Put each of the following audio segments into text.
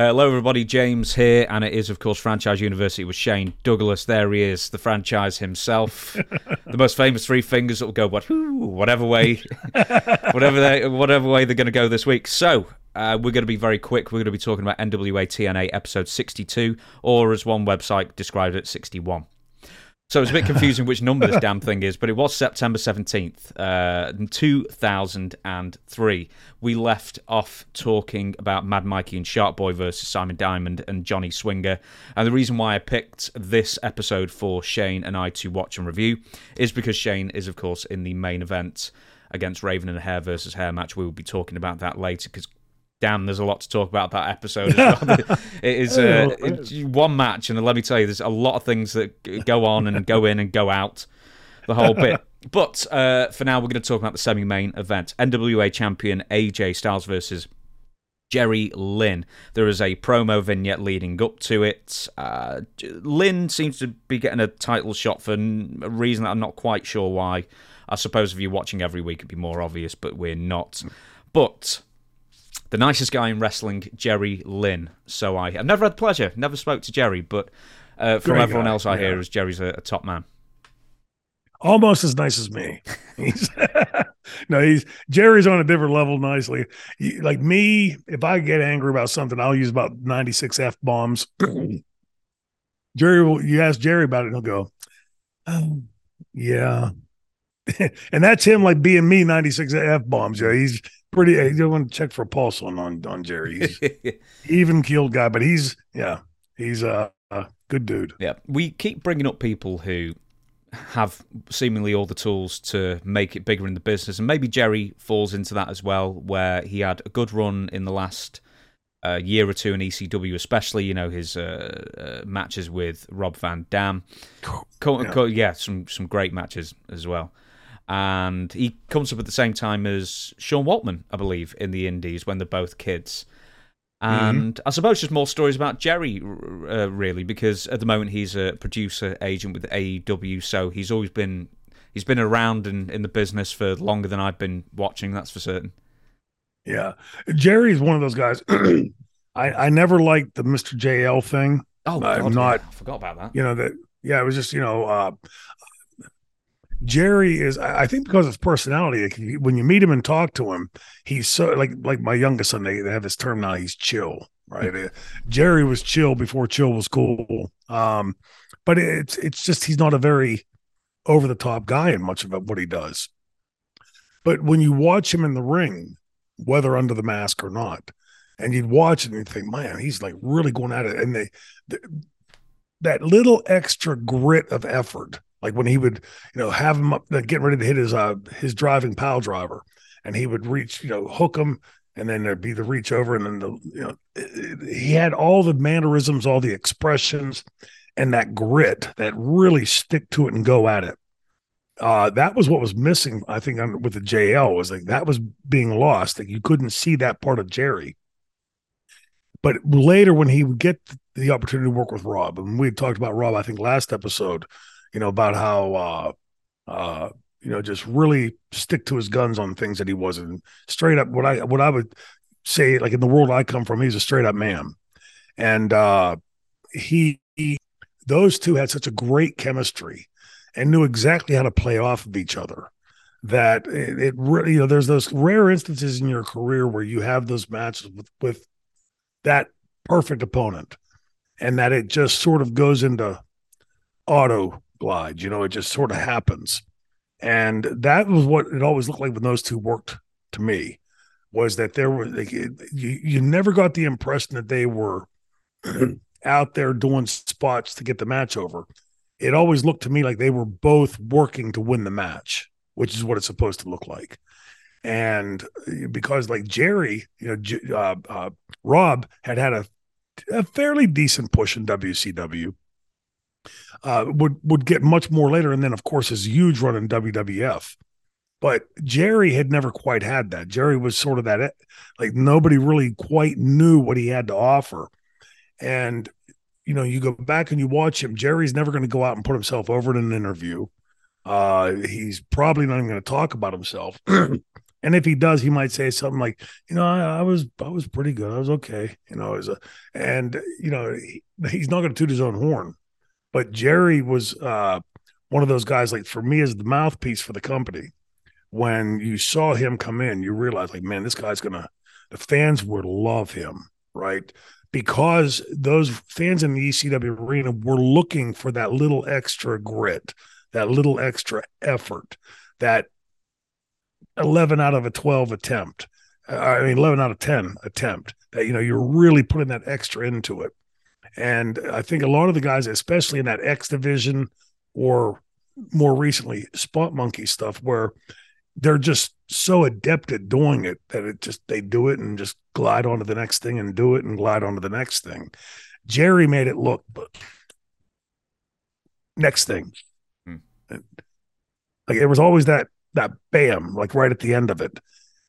Hello, everybody. James here, and it is, of course, Franchise University with Shane Douglas. There he is, the franchise himself, the most famous three fingers that will go what, whatever way, whatever they, whatever way they're going to go this week. So uh, we're going to be very quick. We're going to be talking about NWA TNA episode 62, or as one website described it, 61. So it's a bit confusing which number this damn thing is, but it was September 17th, uh, 2003. We left off talking about Mad Mikey and Shark Boy versus Simon Diamond and Johnny Swinger. And the reason why I picked this episode for Shane and I to watch and review is because Shane is, of course, in the main event against Raven and Hair versus Hair match. We will be talking about that later because damn, there's a lot to talk about that episode as well. it is uh, one match, and let me tell you, there's a lot of things that go on and go in and go out the whole bit. But uh, for now, we're going to talk about the semi main event NWA champion AJ Styles versus Jerry Lynn. There is a promo vignette leading up to it. Uh, Lynn seems to be getting a title shot for a reason that I'm not quite sure why. I suppose if you're watching every week, it'd be more obvious, but we're not. But the nicest guy in wrestling, Jerry Lynn. So I, I've never had the pleasure, never spoke to Jerry, but uh, from Great everyone guy. else I yeah. hear, is Jerry's a, a, top man. Almost as nice as me. He's, no, he's Jerry's on a different level. Nicely, like me, if I get angry about something, I'll use about ninety six f bombs. Jerry will. You ask Jerry about it, and he'll go, oh, "Yeah." and that's him like being me 96 f bombs yeah he's pretty. You want to check for a pulse on on, on Jerry. He's even keeled guy, but he's yeah, he's a, a good dude. Yeah, we keep bringing up people who have seemingly all the tools to make it bigger in the business, and maybe Jerry falls into that as well, where he had a good run in the last. Uh, year or two in ECW, especially you know his uh, uh, matches with Rob Van Dam, yeah. yeah, some some great matches as well and he comes up at the same time as Sean Waltman, I believe, in the Indies when they're both kids. And mm-hmm. I suppose just more stories about Jerry, uh, really, because at the moment he's a producer agent with AEW, so he's always been he's been around in, in the business for longer than I've been watching. That's for certain. Yeah, Jerry's one of those guys. I I never liked the Mister JL thing. Oh, I'm God, not. I forgot about that. You know that. Yeah, it was just you know. Uh, Jerry is, I think, because of his personality. When you meet him and talk to him, he's so like like my youngest son. They, they have this term now. He's chill, right? Uh, Jerry was chill before chill was cool. Um, but it's it's just he's not a very over the top guy in much of what he does. But when you watch him in the ring, whether under the mask or not, and you'd watch it and you'd think, man, he's like really going at it, and they, the, that little extra grit of effort like when he would, you know, have him up, getting ready to hit his uh his driving pile driver, and he would reach, you know, hook him, and then there'd be the reach over, and then the, you know, he had all the mannerisms, all the expressions, and that grit that really stick to it and go at it. Uh, that was what was missing, I think, with the JL was like that was being lost. Like you couldn't see that part of Jerry. But later, when he would get the opportunity to work with Rob, and we talked about Rob, I think last episode, you know, about how uh uh you know, just really stick to his guns on things that he wasn't straight up what I what I would say, like in the world I come from, he's a straight up man. And uh he, he those two had such a great chemistry and knew exactly how to play off of each other that it, it really you know there's those rare instances in your career where you have those matches with with that perfect opponent and that it just sort of goes into auto glide. You know, it just sort of happens. And that was what it always looked like when those two worked to me was that there were like, you, you never got the impression that they were out there doing spots to get the match over. It always looked to me like they were both working to win the match, which is what it's supposed to look like. And uh, because like Jerry, you know, uh, uh, Rob had had a, a fairly decent push in WCW uh, would would get much more later, and then of course his huge run in WWF. But Jerry had never quite had that. Jerry was sort of that like nobody really quite knew what he had to offer, and you know you go back and you watch him. Jerry's never going to go out and put himself over in an interview. Uh, he's probably not even going to talk about himself. And if he does, he might say something like, you know, I, I was I was pretty good. I was okay. You know, as a and you know, he, he's not going to toot his own horn. But Jerry was uh, one of those guys. Like for me, as the mouthpiece for the company. When you saw him come in, you realize, like, man, this guy's gonna. The fans would love him, right? Because those fans in the ECW arena were looking for that little extra grit, that little extra effort, that 11 out of a 12 attempt. Uh, I mean, 11 out of 10 attempt that, you know, you're really putting that extra into it. And I think a lot of the guys, especially in that X division or more recently, Spot Monkey stuff, where they're just so adept at doing it that it just, they do it and just glide on to the next thing and do it and glide on to the next thing. Jerry made it look, but next thing. Hmm. Like it was always that that bam, like right at the end of it.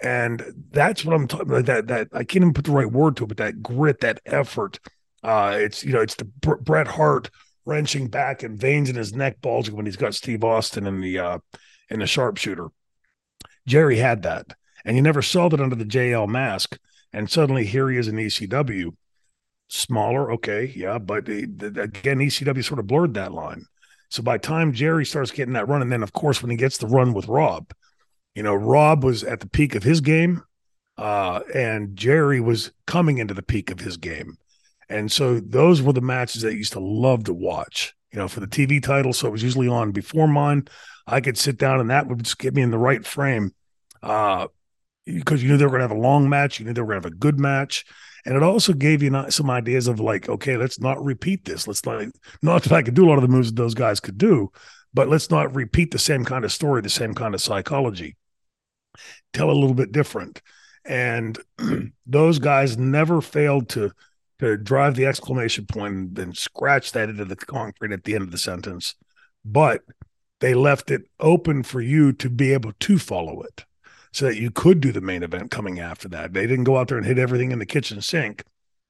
And that's what I'm talking about. That that I can't even put the right word to it, but that grit, that effort. Uh, it's you know, it's the Bret Hart wrenching back and veins in his neck bulging when he's got Steve Austin in the uh in the sharpshooter. Jerry had that, and you never saw that under the JL mask. And suddenly here he is in ECW, smaller, okay, yeah, but he, again, ECW sort of blurred that line. So by time Jerry starts getting that run, and then of course when he gets the run with Rob, you know, Rob was at the peak of his game, uh, and Jerry was coming into the peak of his game. And so those were the matches that I used to love to watch, you know, for the TV title. So it was usually on before mine. I could sit down and that would just get me in the right frame. Uh, because you knew they were going to have a long match, you knew they were going to have a good match, and it also gave you some ideas of like, okay, let's not repeat this. Let's like, not that I could do a lot of the moves that those guys could do, but let's not repeat the same kind of story, the same kind of psychology. Tell a little bit different. And those guys never failed to to drive the exclamation point and then scratch that into the concrete at the end of the sentence. But they left it open for you to be able to follow it so that you could do the main event coming after that. They didn't go out there and hit everything in the kitchen sink.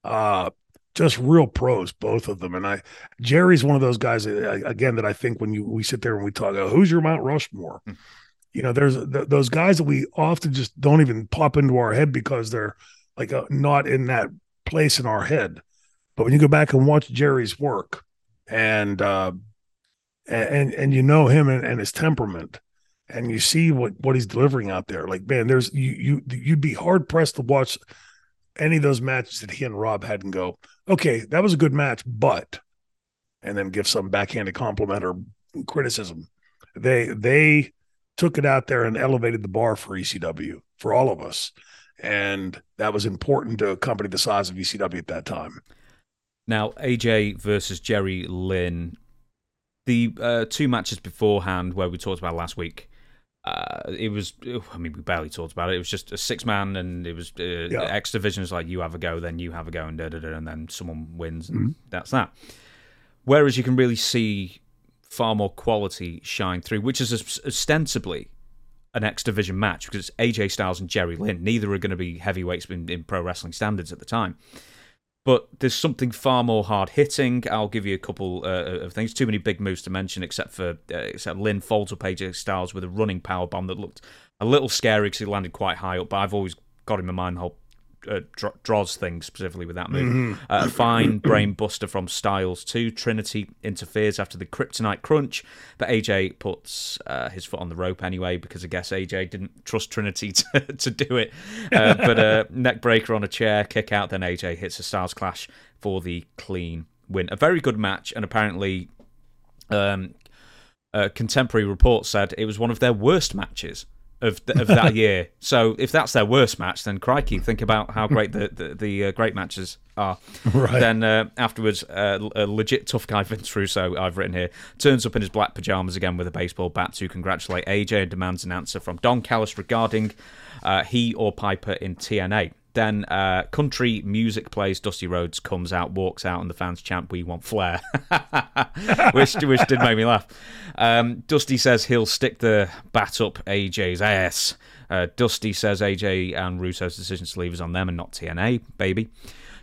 Uh, just real pros, both of them. And I, Jerry's one of those guys uh, again that I think when you we sit there and we talk, oh, who's your Mount Rushmore? Hmm. You know, there's th- those guys that we often just don't even pop into our head because they're like uh, not in that place in our head. But when you go back and watch Jerry's work, and uh, and and you know him and, and his temperament, and you see what what he's delivering out there. Like, man, there's you you you'd be hard pressed to watch any of those matches that he and Rob had and go, okay, that was a good match, but and then give some backhanded compliment or criticism. They they took it out there and elevated the bar for ECW for all of us. And that was important to a company the size of ECW at that time. Now, AJ versus Jerry Lynn, the uh, two matches beforehand where we talked about last week, uh, it was. I mean, we barely talked about it. It was just a six man, and it was uh, yeah. X divisions like you have a go, then you have a go, and da da da, and then someone wins, and mm-hmm. that's that. Whereas you can really see far more quality shine through, which is ostensibly an X division match because it's AJ Styles and Jerry Lynn. Neither are going to be heavyweights in, in pro wrestling standards at the time. But there's something far more hard hitting. I'll give you a couple uh, of things. Too many big moves to mention, except for uh, except Lynn folds up AJ Styles with a running power bomb that looked a little scary because he landed quite high up. But I've always got in my mind the whole uh, Droz thing specifically with that move. Mm-hmm. Uh, a fine brain buster from Styles too. Trinity interferes after the Kryptonite Crunch, but AJ puts uh, his foot on the rope anyway because I guess AJ didn't trust Trinity to, to do it. Uh, but a neck breaker on a chair, kick out, then AJ hits a Styles Clash for the clean win. A very good match, and apparently. Um, a contemporary reports said it was one of their worst matches of of that year. So if that's their worst match, then crikey, think about how great the the, the uh, great matches are. Right. Then uh, afterwards, uh, a legit tough guy Vince Russo, I've written here, turns up in his black pajamas again with a baseball bat to congratulate AJ and demands an answer from Don Callis regarding uh, he or Piper in TNA. Then uh, country music plays. Dusty Rhodes comes out, walks out, and the fans chant, "We want Flair," which which did make me laugh. Um, Dusty says he'll stick the bat up AJ's ass. Uh, Dusty says AJ and Russo's decision to leave is on them and not TNA, baby.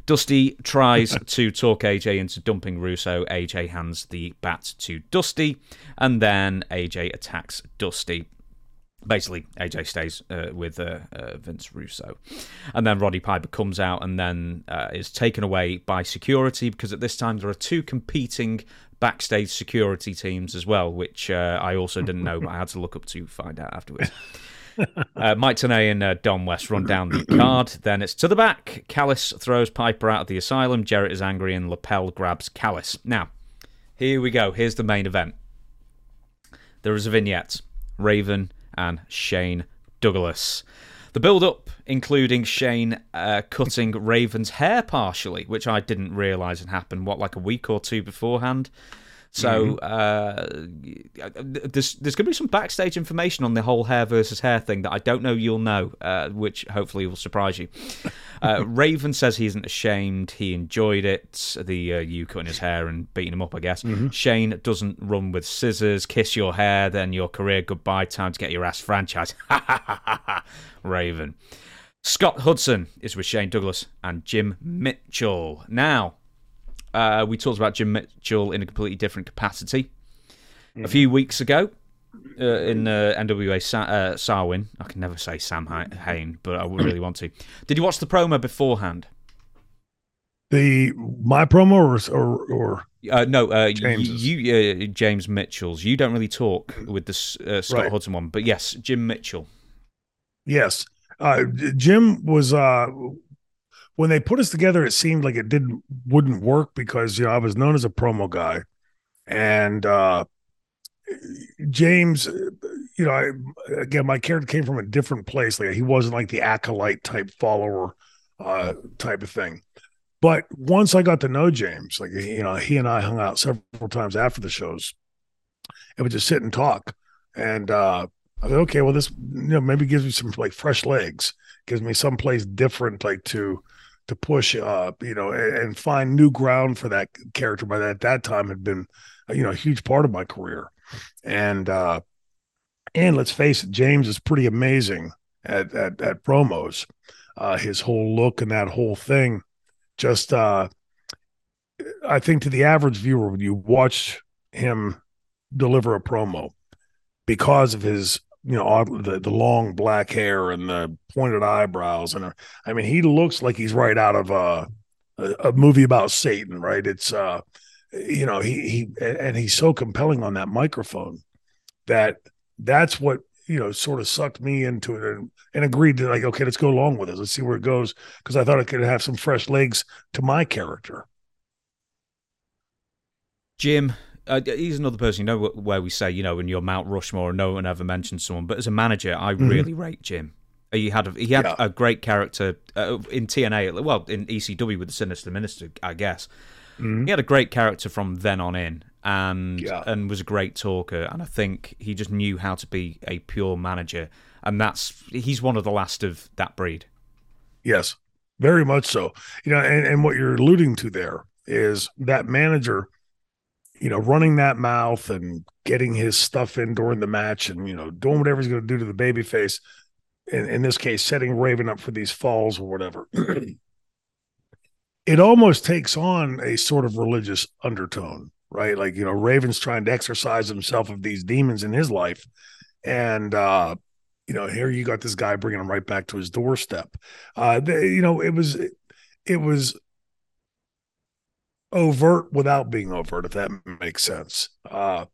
Dusty tries to talk AJ into dumping Russo. AJ hands the bat to Dusty, and then AJ attacks Dusty. Basically AJ stays uh, with uh, uh, Vince Russo, and then Roddy Piper comes out and then uh, is taken away by security because at this time there are two competing backstage security teams as well, which uh, I also didn't know, but I had to look up to find out afterwards. Uh, Mike Tenay and uh, Don West run down the card. Then it's to the back. Callis throws Piper out of the asylum. Jarrett is angry, and Lapel grabs Callis. Now, here we go. Here's the main event. There is a vignette. Raven and Shane Douglas. The build up, including Shane uh, cutting Raven's hair partially, which I didn't realise had happened, what, like a week or two beforehand. So mm-hmm. uh, there's there's going to be some backstage information on the whole hair versus hair thing that I don't know you'll know, uh, which hopefully will surprise you. Uh, Raven says he isn't ashamed. He enjoyed it. The uh, you cutting his hair and beating him up, I guess. Mm-hmm. Shane doesn't run with scissors. Kiss your hair, then your career goodbye. Time to get your ass franchise. Raven. Scott Hudson is with Shane Douglas and Jim Mitchell. Now, uh, we talked about Jim Mitchell in a completely different capacity mm. a few weeks ago uh, in uh, NWA Sa- uh, Sarwin. I can never say Sam Hain, but I would really want to. Did you watch the promo beforehand? The my promo or or, or uh, no, uh, you uh, James Mitchell's. You don't really talk with the uh, Scott right. Hudson one, but yes, Jim Mitchell. Yes, uh, Jim was uh, when they put us together, it seemed like it didn't wouldn't work because you know I was known as a promo guy, and uh, James, you know, I, again, my character came from a different place. Like he wasn't like the acolyte type follower uh, type of thing. But once I got to know James, like you know, he and I hung out several times after the shows, and would just sit and talk. And uh, I said, okay, well, this you know maybe gives me some like fresh legs, gives me some place different, like to to push up, you know, and, and find new ground for that character. By that, at that time had been, you know, a huge part of my career. And uh and let's face it, James is pretty amazing at at, at promos. Uh his whole look and that whole thing. Just uh I think to the average viewer, when you watch him deliver a promo, because of his you know the the long black hair and the pointed eyebrows and I mean he looks like he's right out of a a, movie about Satan, right? It's uh you know he he and he's so compelling on that microphone that that's what you know sort of sucked me into it and, and agreed to like okay let's go along with it let's see where it goes because I thought it could have some fresh legs to my character. Jim, uh, he's another person, you know, where we say, you know, when you're Mount Rushmore, and no one ever mentions someone. But as a manager, I mm-hmm. really rate Jim. He had a, he had yeah. a great character uh, in TNA, well, in ECW with the Sinister Minister, I guess. Mm-hmm. He had a great character from then on in, and yeah. and was a great talker. And I think he just knew how to be a pure manager, and that's he's one of the last of that breed. Yes, very much so. You know, and, and what you're alluding to there is that manager you know, running that mouth and getting his stuff in during the match and, you know, doing whatever he's going to do to the baby face. In, in this case, setting Raven up for these falls or whatever. it almost takes on a sort of religious undertone, right? Like, you know, Raven's trying to exorcise himself of these demons in his life. And, uh, you know, here you got this guy bringing him right back to his doorstep. Uh, they, you know, it was, it was overt without being overt, if that makes sense. Uh,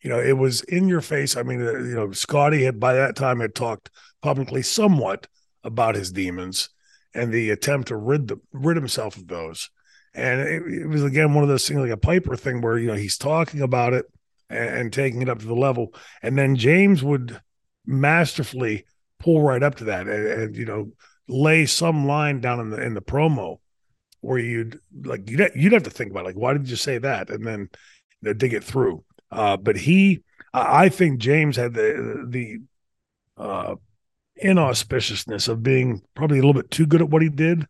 you know, it was in your face. I mean, uh, you know, Scotty had by that time had talked publicly somewhat about his demons and the attempt to rid the, rid himself of those. And it, it, was again one of those things like a Piper thing where you know he's talking about it and, and taking it up to the level, and then James would masterfully pull right up to that and, and you know lay some line down in the in the promo where you'd like you'd, you'd have to think about like why did you say that? And then you know, dig it through. Uh, but he i think james had the the uh, inauspiciousness of being probably a little bit too good at what he did.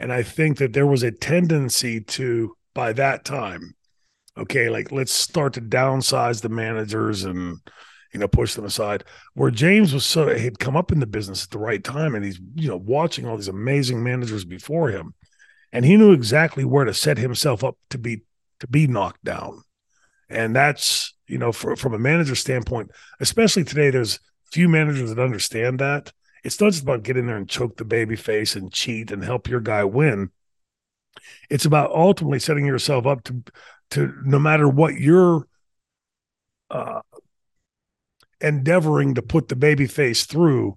And i think that there was a tendency to by that time okay like let's start to downsize the managers and you know push them aside where james was so he'd come up in the business at the right time and he's you know watching all these amazing managers before him and he knew exactly where to set himself up to be to be knocked down. And that's you know, for, from a manager standpoint, especially today, there's few managers that understand that. It's not just about getting there and choke the baby face and cheat and help your guy win. It's about ultimately setting yourself up to to no matter what you're uh, endeavoring to put the baby face through,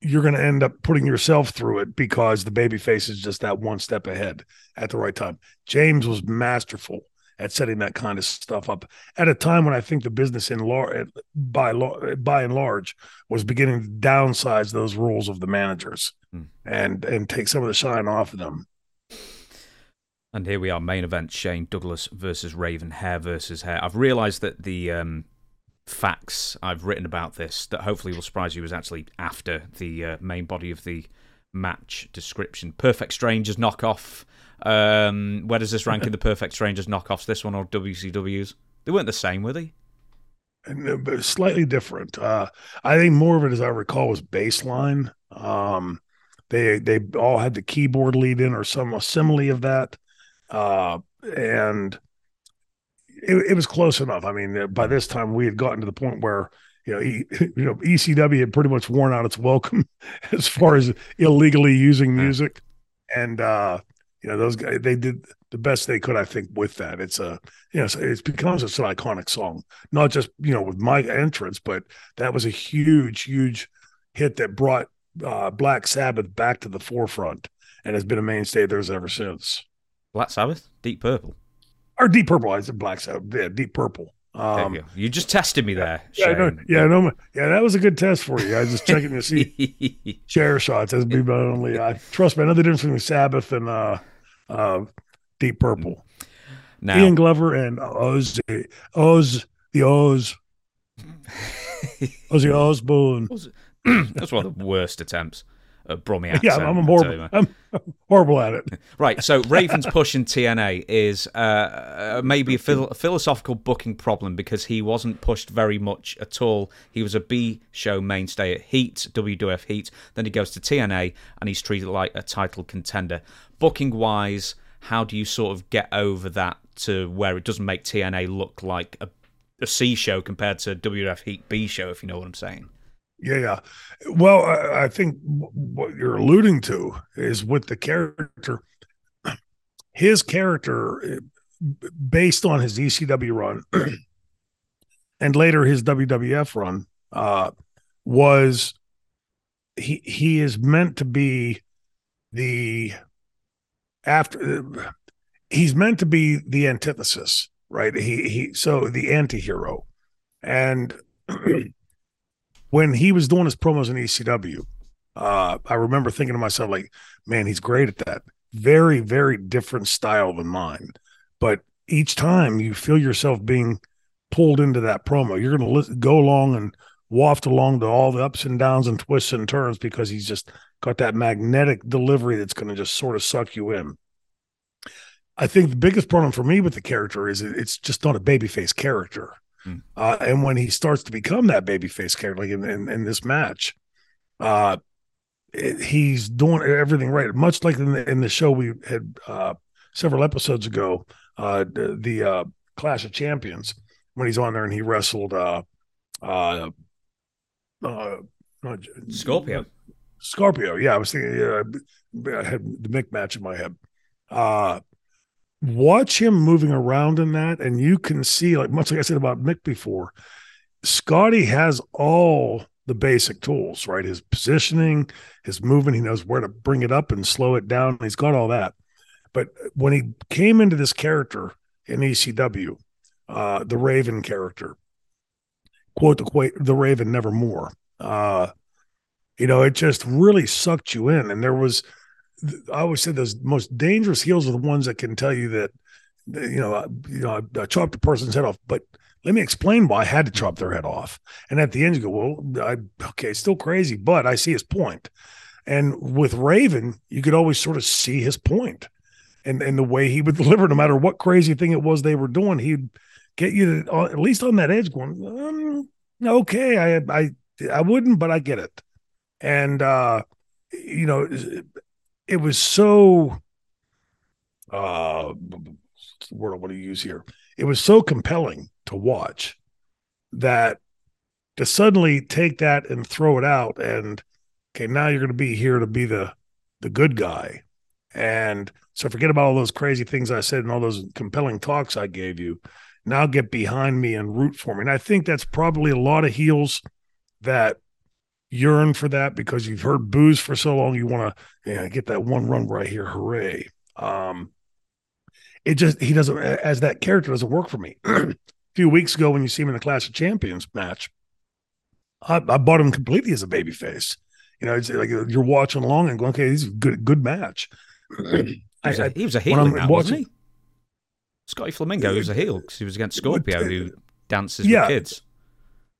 you're going to end up putting yourself through it because the baby face is just that one step ahead at the right time. James was masterful at setting that kind of stuff up at a time when I think the business in large, by by and large, was beginning to downsize those rules of the managers mm. and and take some of the shine off of them. And here we are, main event: Shane Douglas versus Raven, hair versus hair. I've realised that the um, facts I've written about this that hopefully will surprise you was actually after the uh, main body of the match description. Perfect Strangers knockoff um, where does this rank in the Perfect Strangers knockoffs? This one or WCW's? They weren't the same, were they? Slightly different. Uh, I think more of it, as I recall, was baseline. Um, they they all had the keyboard lead in or some simile of that, uh, and it, it, was close enough. I mean, uh, by this time we had gotten to the point where you know, e, you know, ECW had pretty much worn out its welcome as far as illegally using music, and uh, you know those guys they did the best they could i think with that. It's a you know it's it becomes an iconic song not just you know with my entrance but that was a huge huge hit that brought uh, black sabbath back to the forefront and has been a mainstay of theirs ever since. Black sabbath? Deep purple or deep purple i said black sabbath yeah deep purple um, you, you, just tested me there. Yeah, no, yeah, no, yeah, that was a good test for you. I was just checking to see chair shots as be my only. I trust me. I know the difference between Sabbath and uh, uh, Deep Purple. Now, Ian Glover and Oz, Oz, the Oz, Ozzy Osbourne. That's one of the worst attempts a Brummy accent. Yeah, I'm horrible. I'm horrible at it. right. So Raven's push in TNA is uh, uh, maybe a, phil- philosophical booking problem because he wasn't pushed very much at all. He was a B show mainstay at Heat, WWF Heat. Then he goes to TNA and he's treated like a title contender. Booking wise, how do you sort of get over that to where it doesn't make TNA look like a, a C show compared to WWF Heat B show, if you know what I'm saying? Yeah, yeah. Well, I, I think what you're alluding to is with the character, his character, eh, based on his ECW run and later his WWF run, uh, was he he is meant to be the after he's meant to be the antithesis, right? He he so the anti-hero. And when he was doing his promos in ECW, uh, I remember thinking to myself, like, man, he's great at that. Very, very different style than mine. But each time you feel yourself being pulled into that promo, you're going to go along and waft along to all the ups and downs and twists and turns because he's just got that magnetic delivery that's going to just sort of suck you in. I think the biggest problem for me with the character is it's just not a babyface character. Mm. Uh, and when he starts to become that babyface character, like in, in, in this match, uh, it, he's doing everything right. Much like in the, in the show we had uh, several episodes ago, uh, the, the uh, Clash of Champions, when he's on there and he wrestled uh, uh, uh, Scorpio. Scorpio, yeah, I was thinking. Yeah, I had the Mick match in my head. Uh, watch him moving around in that, and you can see, like much like I said about Mick before, Scotty has all the basic tools, right? His positioning, his movement, he knows where to bring it up and slow it down. He's got all that. But when he came into this character in ECW, uh, the Raven character, quote the the Raven nevermore. Uh, you know, it just really sucked you in, and there was I always said those most dangerous heels are the ones that can tell you that, you know, uh, you know, I, I chopped a person's head off, but let me explain why I had to chop their head off. And at the end, you go, well, I, okay, it's still crazy, but I see his point. And with Raven, you could always sort of see his point and, and the way he would deliver, no matter what crazy thing it was they were doing, he'd get you to, uh, at least on that edge going, um, okay, I, I, I wouldn't, but I get it. And, uh, you know, it was so uh word I want to use here? It was so compelling to watch that to suddenly take that and throw it out and okay, now you're going to be here to be the the good guy. And so forget about all those crazy things I said and all those compelling talks I gave you. Now get behind me and root for me. And I think that's probably a lot of heels that yearn for that because you've heard boos for so long. You want to yeah, get that one run right here. Hooray. Um, it just, he doesn't, as that character doesn't work for me. a few weeks ago, when you see him in the Clash of Champions match, I, I bought him completely as a baby face. You know, it's like you're watching along and going, okay, this is a good, good match. he, was a, he was a heel in that, watching, wasn't he? Scotty Flamingo was a heel because he was against Scorpio, who dances yeah, with kids.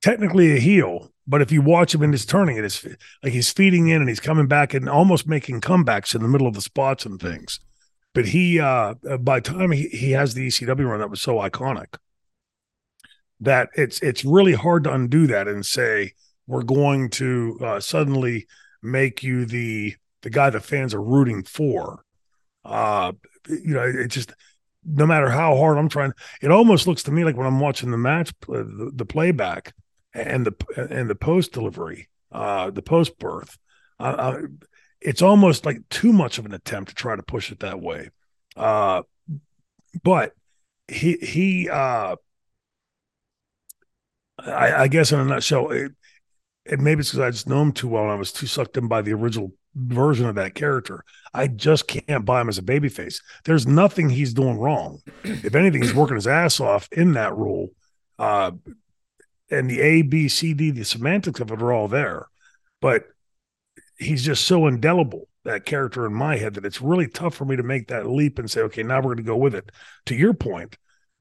Technically a heel, but if you watch him in his turning, it is like he's feeding in and he's coming back and almost making comebacks in the middle of the spots and things. But he, uh, by the time he, he has the ECW run that was so iconic, that it's it's really hard to undo that and say we're going to uh, suddenly make you the the guy the fans are rooting for. Uh, you know, it just no matter how hard I'm trying, it almost looks to me like when I'm watching the match, uh, the, the playback and the and the post delivery, uh, the post birth, uh, it's almost like too much of an attempt to try to push it that way. Uh, but he he uh, I, I, guess in a nutshell, it, it maybe it's because I just know him too well and I was too sucked in by the original version of that character. I just can't buy him as a babyface. There's nothing he's doing wrong. If anything, he's working his ass off in that role. Uh, and the A, B, C, D, the semantics of it are all there. But he's just so indelible, that character in my head, that it's really tough for me to make that leap and say, okay, now we're going to go with it. To your point,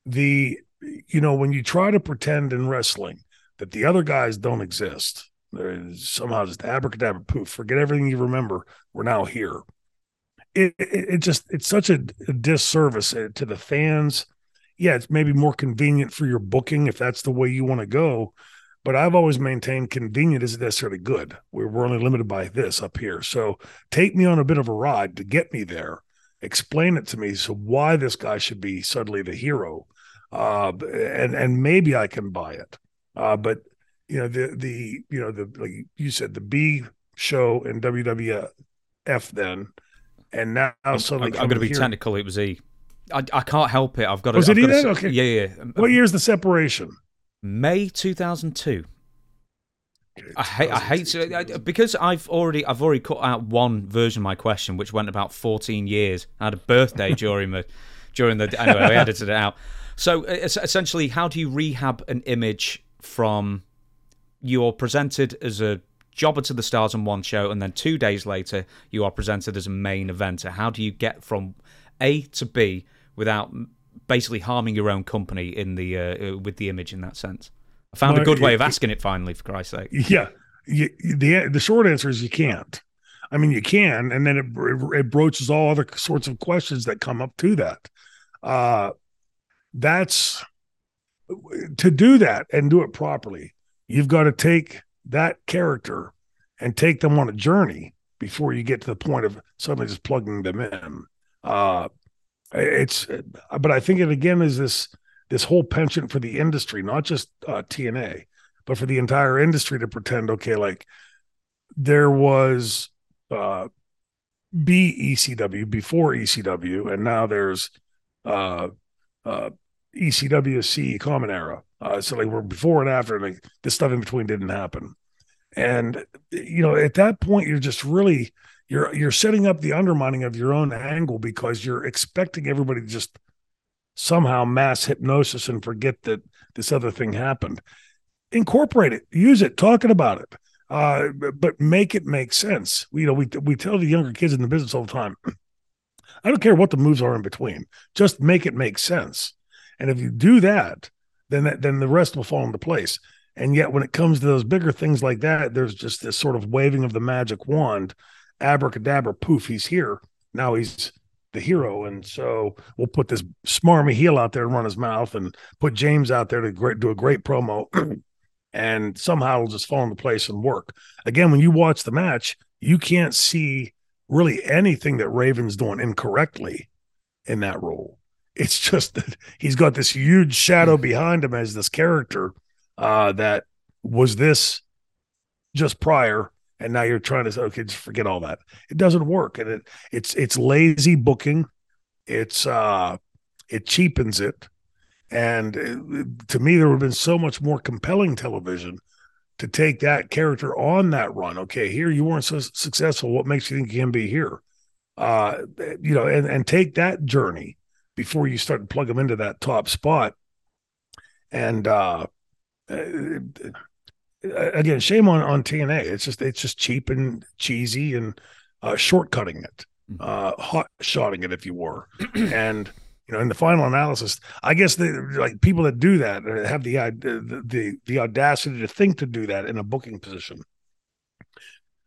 the you know, when you try to pretend in wrestling that the other guys don't exist, there's somehow just abracadabra poof, forget everything you remember. We're now here. It, it, it just, it's such a, a disservice uh, to the fans. Yeah, it's maybe more convenient for your booking if that's the way you want to go. But I've always maintained convenient isn't necessarily good. We're, we're only limited by this up here. So take me on a bit of a ride to get me there. Explain it to me. So why this guy should be suddenly the hero uh, and and maybe I can buy it. Uh, but you know the the you know the like you said the B show in WWF then, and now suddenly I'm, I'm going to be here. technical. It was E. I, I can't help it. I've got to. Was I've it E then? Okay. Yeah, yeah. What year's the separation? May 2002. I hate, I hate to, I, because I've already, I've already cut out one version of my question, which went about 14 years. I had a birthday during the, during the, anyway, I edited it out. So essentially, how do you rehab an image from you're presented as a jobber to the stars on one show, and then two days later you are presented as a main eventer? How do you get from A to B without basically harming your own company in the uh, uh with the image in that sense? I found well, a good way of asking it finally, for Christ's sake. Yeah, you, the the short answer is you can't. I mean, you can, and then it, it broaches all other sorts of questions that come up to that. Uh, that's to do that and do it properly. You've got to take that character and take them on a journey before you get to the point of suddenly just plugging them in. Uh, it's, but I think it again is this this whole penchant for the industry, not just uh, TNA, but for the entire industry to pretend, okay, like there was uh, BECW before ECW, and now there's uh, uh, ECWC Common Era. Uh, so like we're before and after, and like this stuff in between didn't happen. And you know, at that point, you're just really you're you're setting up the undermining of your own angle because you're expecting everybody to just somehow mass hypnosis and forget that this other thing happened. Incorporate it, use it, talking about it, uh, but make it make sense. You know, we we tell the younger kids in the business all the time. I don't care what the moves are in between. Just make it make sense. And if you do that, then that, then the rest will fall into place. And yet, when it comes to those bigger things like that, there's just this sort of waving of the magic wand, abracadabra, poof, he's here. Now he's the hero. And so we'll put this smarmy heel out there and run his mouth and put James out there to great, do a great promo. and somehow it'll just fall into place and work. Again, when you watch the match, you can't see really anything that Raven's doing incorrectly in that role. It's just that he's got this huge shadow behind him as this character uh, that was this just prior and now you're trying to say okay just forget all that. It doesn't work and it it's it's lazy booking. It's uh it cheapens it. And uh, to me there would have been so much more compelling television to take that character on that run. Okay here you weren't so successful. What makes you think you can be here? Uh you know and and take that journey before you start to plug them into that top spot. And uh, uh again, shame on on TNA. It's just it's just cheap and cheesy and uh, shortcutting it, mm-hmm. uh, hot shotting it, if you were. and you know, in the final analysis, I guess the like people that do that uh, have the, the the the audacity to think to do that in a booking position.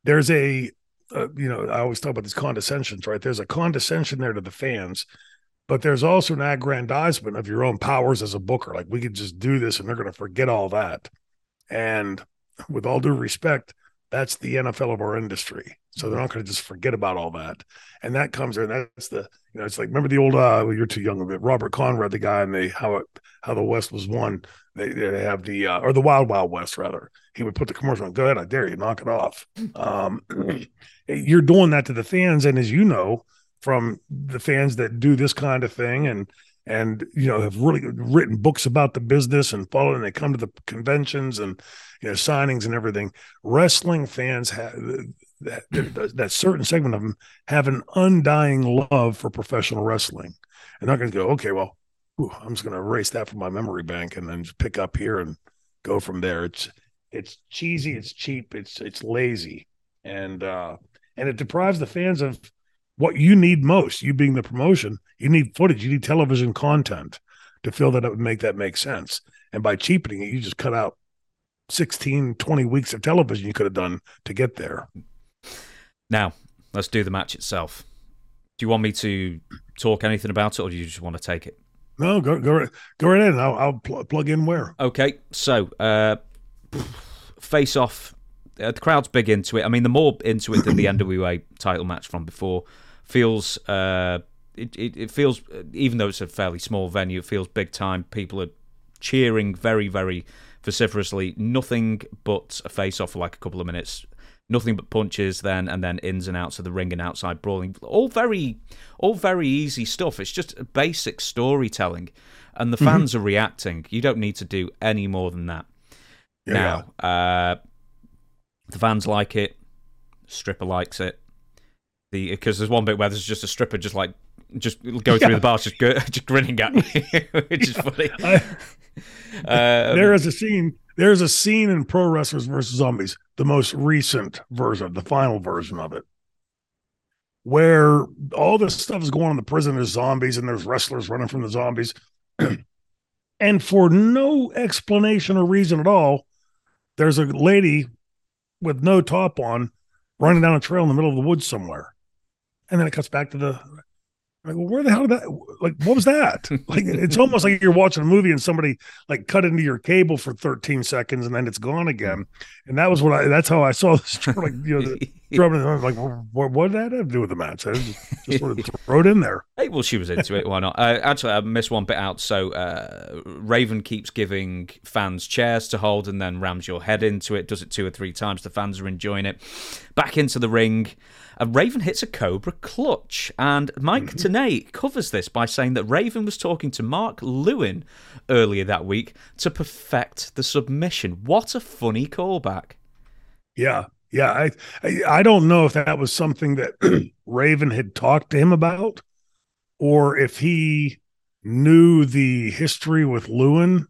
There's a uh, you know, I always talk about these condescensions, right? There's a condescension there to the fans, but there's also an aggrandizement of your own powers as a booker. Like we could just do this and they're going to forget all that. And with all due respect, that's the NFL of our industry. So they're not going to just forget about all that. And that comes there. That's the, you know, it's like, remember the old, uh, well, you're too young of it. Robert Conrad, the guy and they, how it, how the West was won. They, they have the, uh, or the Wild Wild West rather. He would put the commercial on, go ahead, I dare you, knock it off. Um, you're doing that to the fans. And as you know, from the fans that do this kind of thing and, and you know have really written books about the business and followed and they come to the conventions and you know signings and everything. Wrestling fans have that, that, that certain segment of them have an undying love for professional wrestling. And not going to go okay well whew, i'm just going to erase that from my memory bank and then just pick up here and go from there. It's it's cheesy it's cheap it's it's lazy. And uh and it deprives the fans of what you need most, you being the promotion, you need footage, you need television content to feel that it would make that make sense. And by cheapening it, you just cut out 16, 20 weeks of television you could have done to get there. Now, let's do the match itself. Do you want me to talk anything about it, or do you just want to take it? No, go go go right in. I'll, I'll pl- plug in where. Okay, so uh, face off. Uh, the crowd's big into it. I mean, they're more into it than the NWA title match from before feels uh, it, it, it feels even though it's a fairly small venue, it feels big time. People are cheering very very vociferously. Nothing but a face off for like a couple of minutes. Nothing but punches then, and then ins and outs of the ring and outside brawling. All very, all very easy stuff. It's just basic storytelling, and the mm-hmm. fans are reacting. You don't need to do any more than that. Yeah. Now, uh, the fans like it. Stripper likes it the because there's one bit where there's just a stripper just like just going yeah. through the bars just go, just grinning at me, which is funny. I, um, there is a scene. There's a scene in Pro Wrestlers versus Zombies, the most recent version, the final version of it, where all this stuff is going on in the prison. There's zombies and there's wrestlers running from the zombies, and for no explanation or reason at all, there's a lady with no top on running down a trail in the middle of the woods somewhere and then it cuts back to the like, well, where the hell did that? Like, what was that? like, it's almost like you're watching a movie and somebody like cut into your cable for 13 seconds and then it's gone again. And that was what I. That's how I saw this. Like, you know, the, I'm like, what, what, did that have to do with the match? I just, just sort of throw it in there. Hey, well, she was into it. Why not? Uh, actually, I missed one bit out. So uh, Raven keeps giving fans chairs to hold and then rams your head into it. Does it two or three times. The fans are enjoying it. Back into the ring. Raven hits a Cobra clutch, and Mike mm covers this by saying that Raven was talking to Mark Lewin earlier that week to perfect the submission. What a funny callback! Yeah, yeah. I I, I don't know if that was something that Raven had talked to him about, or if he knew the history with Lewin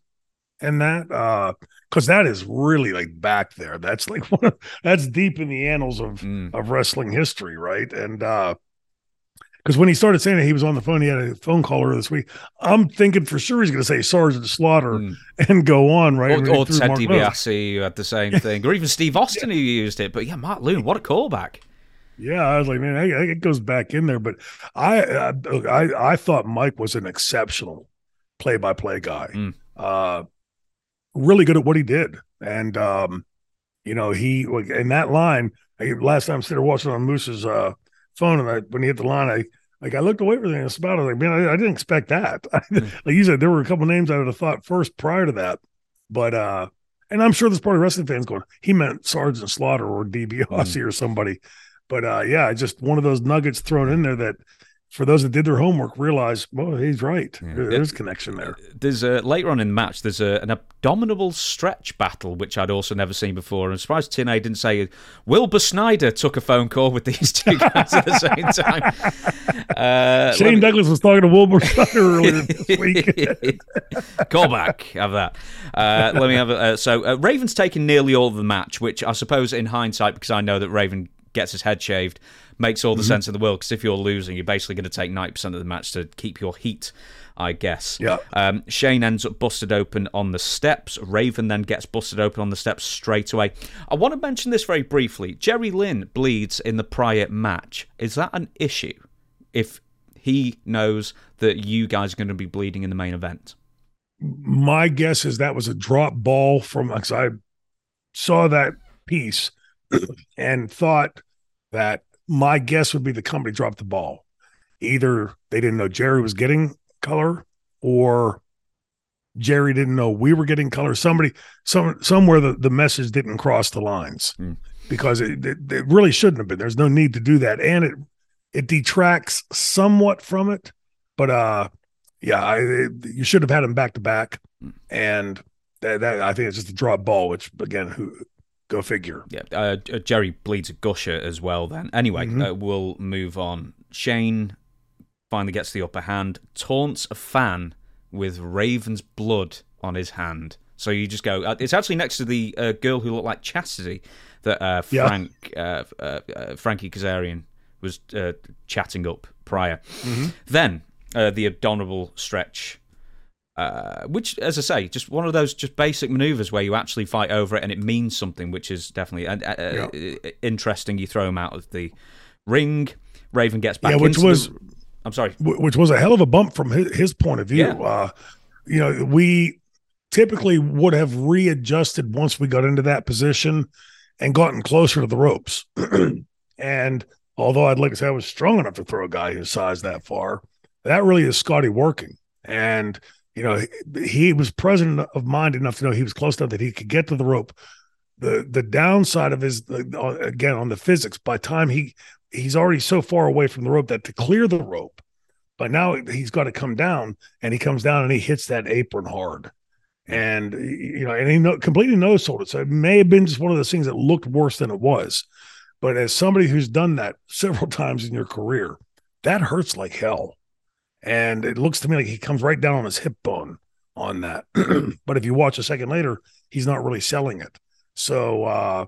and that. Uh, because that is really like back there. That's like one of, that's deep in the annals of mm. of wrestling history, right? And uh because when he started saying that he was on the phone, he had a phone caller this week. I'm thinking for sure he's going to say Sergeant Slaughter mm. and go on, right? Or, or Ted DiBiase who had the same thing, or even Steve Austin yeah. who used it. But yeah, Mark Lewin, what a callback! Yeah, I was like, man, it goes back in there. But I, I, I thought Mike was an exceptional play-by-play guy. Mm. Uh, really good at what he did. And, um, you know, he, in that line, I, last time I was watching on Moose's uh, phone, and I, when he hit the line, I, like I looked away from the spot. I was like, man, I, I didn't expect that. Mm. like you said, there were a couple names I would have thought first prior to that, but uh, And I'm sure there's probably wrestling fans going, he meant Sergeant Slaughter or DiBiase Mm. or somebody. But uh, yeah, just one of those nuggets thrown in there that for those that did their homework realize, well, he's right. There- There's connection there. There's a, later on in the match. There's a, an abdominal stretch battle, which I'd also never seen before. I'm surprised Tenay didn't say Wilbur Snyder took a phone call with these two guys at the same time. Uh, Shane me- Douglas was talking to Wilbur Snyder earlier this week. Call back. Have that. Uh, let me have a. Uh, so uh, Raven's taken nearly all of the match, which I suppose in hindsight, because I know that Raven gets his head shaved, makes all the Mm-hmm. sense in the world. Because if you're losing, you're basically going to take ninety percent of the match to keep your heat. I guess. Yeah. Um, Shane ends up busted open on the steps. Raven then gets busted open on the steps straight away. I want to mention this very briefly. Jerry Lynn bleeds in the prior match. Is that an issue? If he knows that you guys are going to be bleeding in the main event. My guess is that was a drop ball from because I saw that piece and thought that my guess would be the company dropped the ball. Either they didn't know Jerry was getting color or Jerry didn't know we were getting color. Somebody, some somewhere the, the message didn't cross the lines Hmm. because it, it it really shouldn't have been. There's no need to do that, and it it detracts somewhat from it. But uh, yeah, I, it, you should have had him back to back, and that, that I think it's just a drop ball. Which again, who go figure. Yeah, uh, uh, Jerry bleeds a gusher as well. Then anyway, Mhm. uh, we'll move on. Shane finally gets the upper hand, taunts a fan with Raven's blood on his hand. So you just go. Uh, it's actually next to the uh, girl who looked like Chastity that uh, Frank uh, uh, uh, Frankie Kazarian was uh, chatting up prior. Mhm. Then uh, the abominable stretch. Uh, which, as I say, just one of those just basic maneuvers where you actually fight over it and it means something, which is definitely uh, uh, uh, interesting. You throw him out of the ring. Raven gets back Yeah, which into the- was- I'm sorry. which was a hell of a bump from his, his point of view. Yeah. Uh, you know, we typically would have readjusted once we got into that position and gotten closer to the ropes. and although I'd like to say I was strong enough to throw a guy his size that far, that really is Scotty working. And you know, he, was present of mind enough to know he was close enough that he could get to the rope. The the downside of his uh, again on the physics, by time he he's already so far away from the rope that to clear the rope, but now he's got to come down, and he comes down and he hits that apron hard, and you know, and he no, completely no sold it. So it may have been just one of those things that looked worse than it was. But as somebody who's done that several times in your career, that hurts like hell, and it looks to me like he comes right down on his hip bone on that. but if you watch a second later, he's not really selling it. So. uh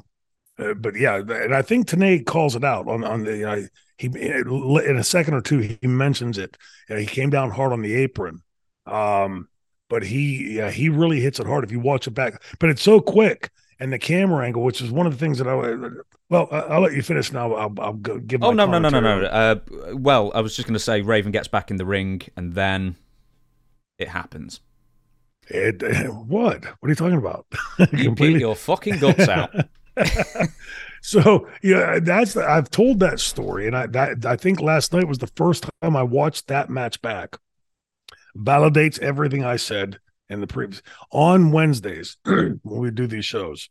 uh, but yeah, and I think Tenay calls it out on on the uh, he in a second or two he mentions it. Uh, he came down hard on the apron, um, but he yeah he really hits it hard if you watch it back. But it's so quick and the camera angle, which is one of the things that I well I'll let you finish now. I'll, I'll go give. Oh my no no no no no. it. Uh, well, I was just going to say Raven gets back in the ring and then it happens. It, what? What are you talking about? You beat your fucking guts out. so yeah, that's I've told that story, and I that I think last night was the first time I watched that match back. Validates everything I said in the previous on Wednesdays when we do these shows.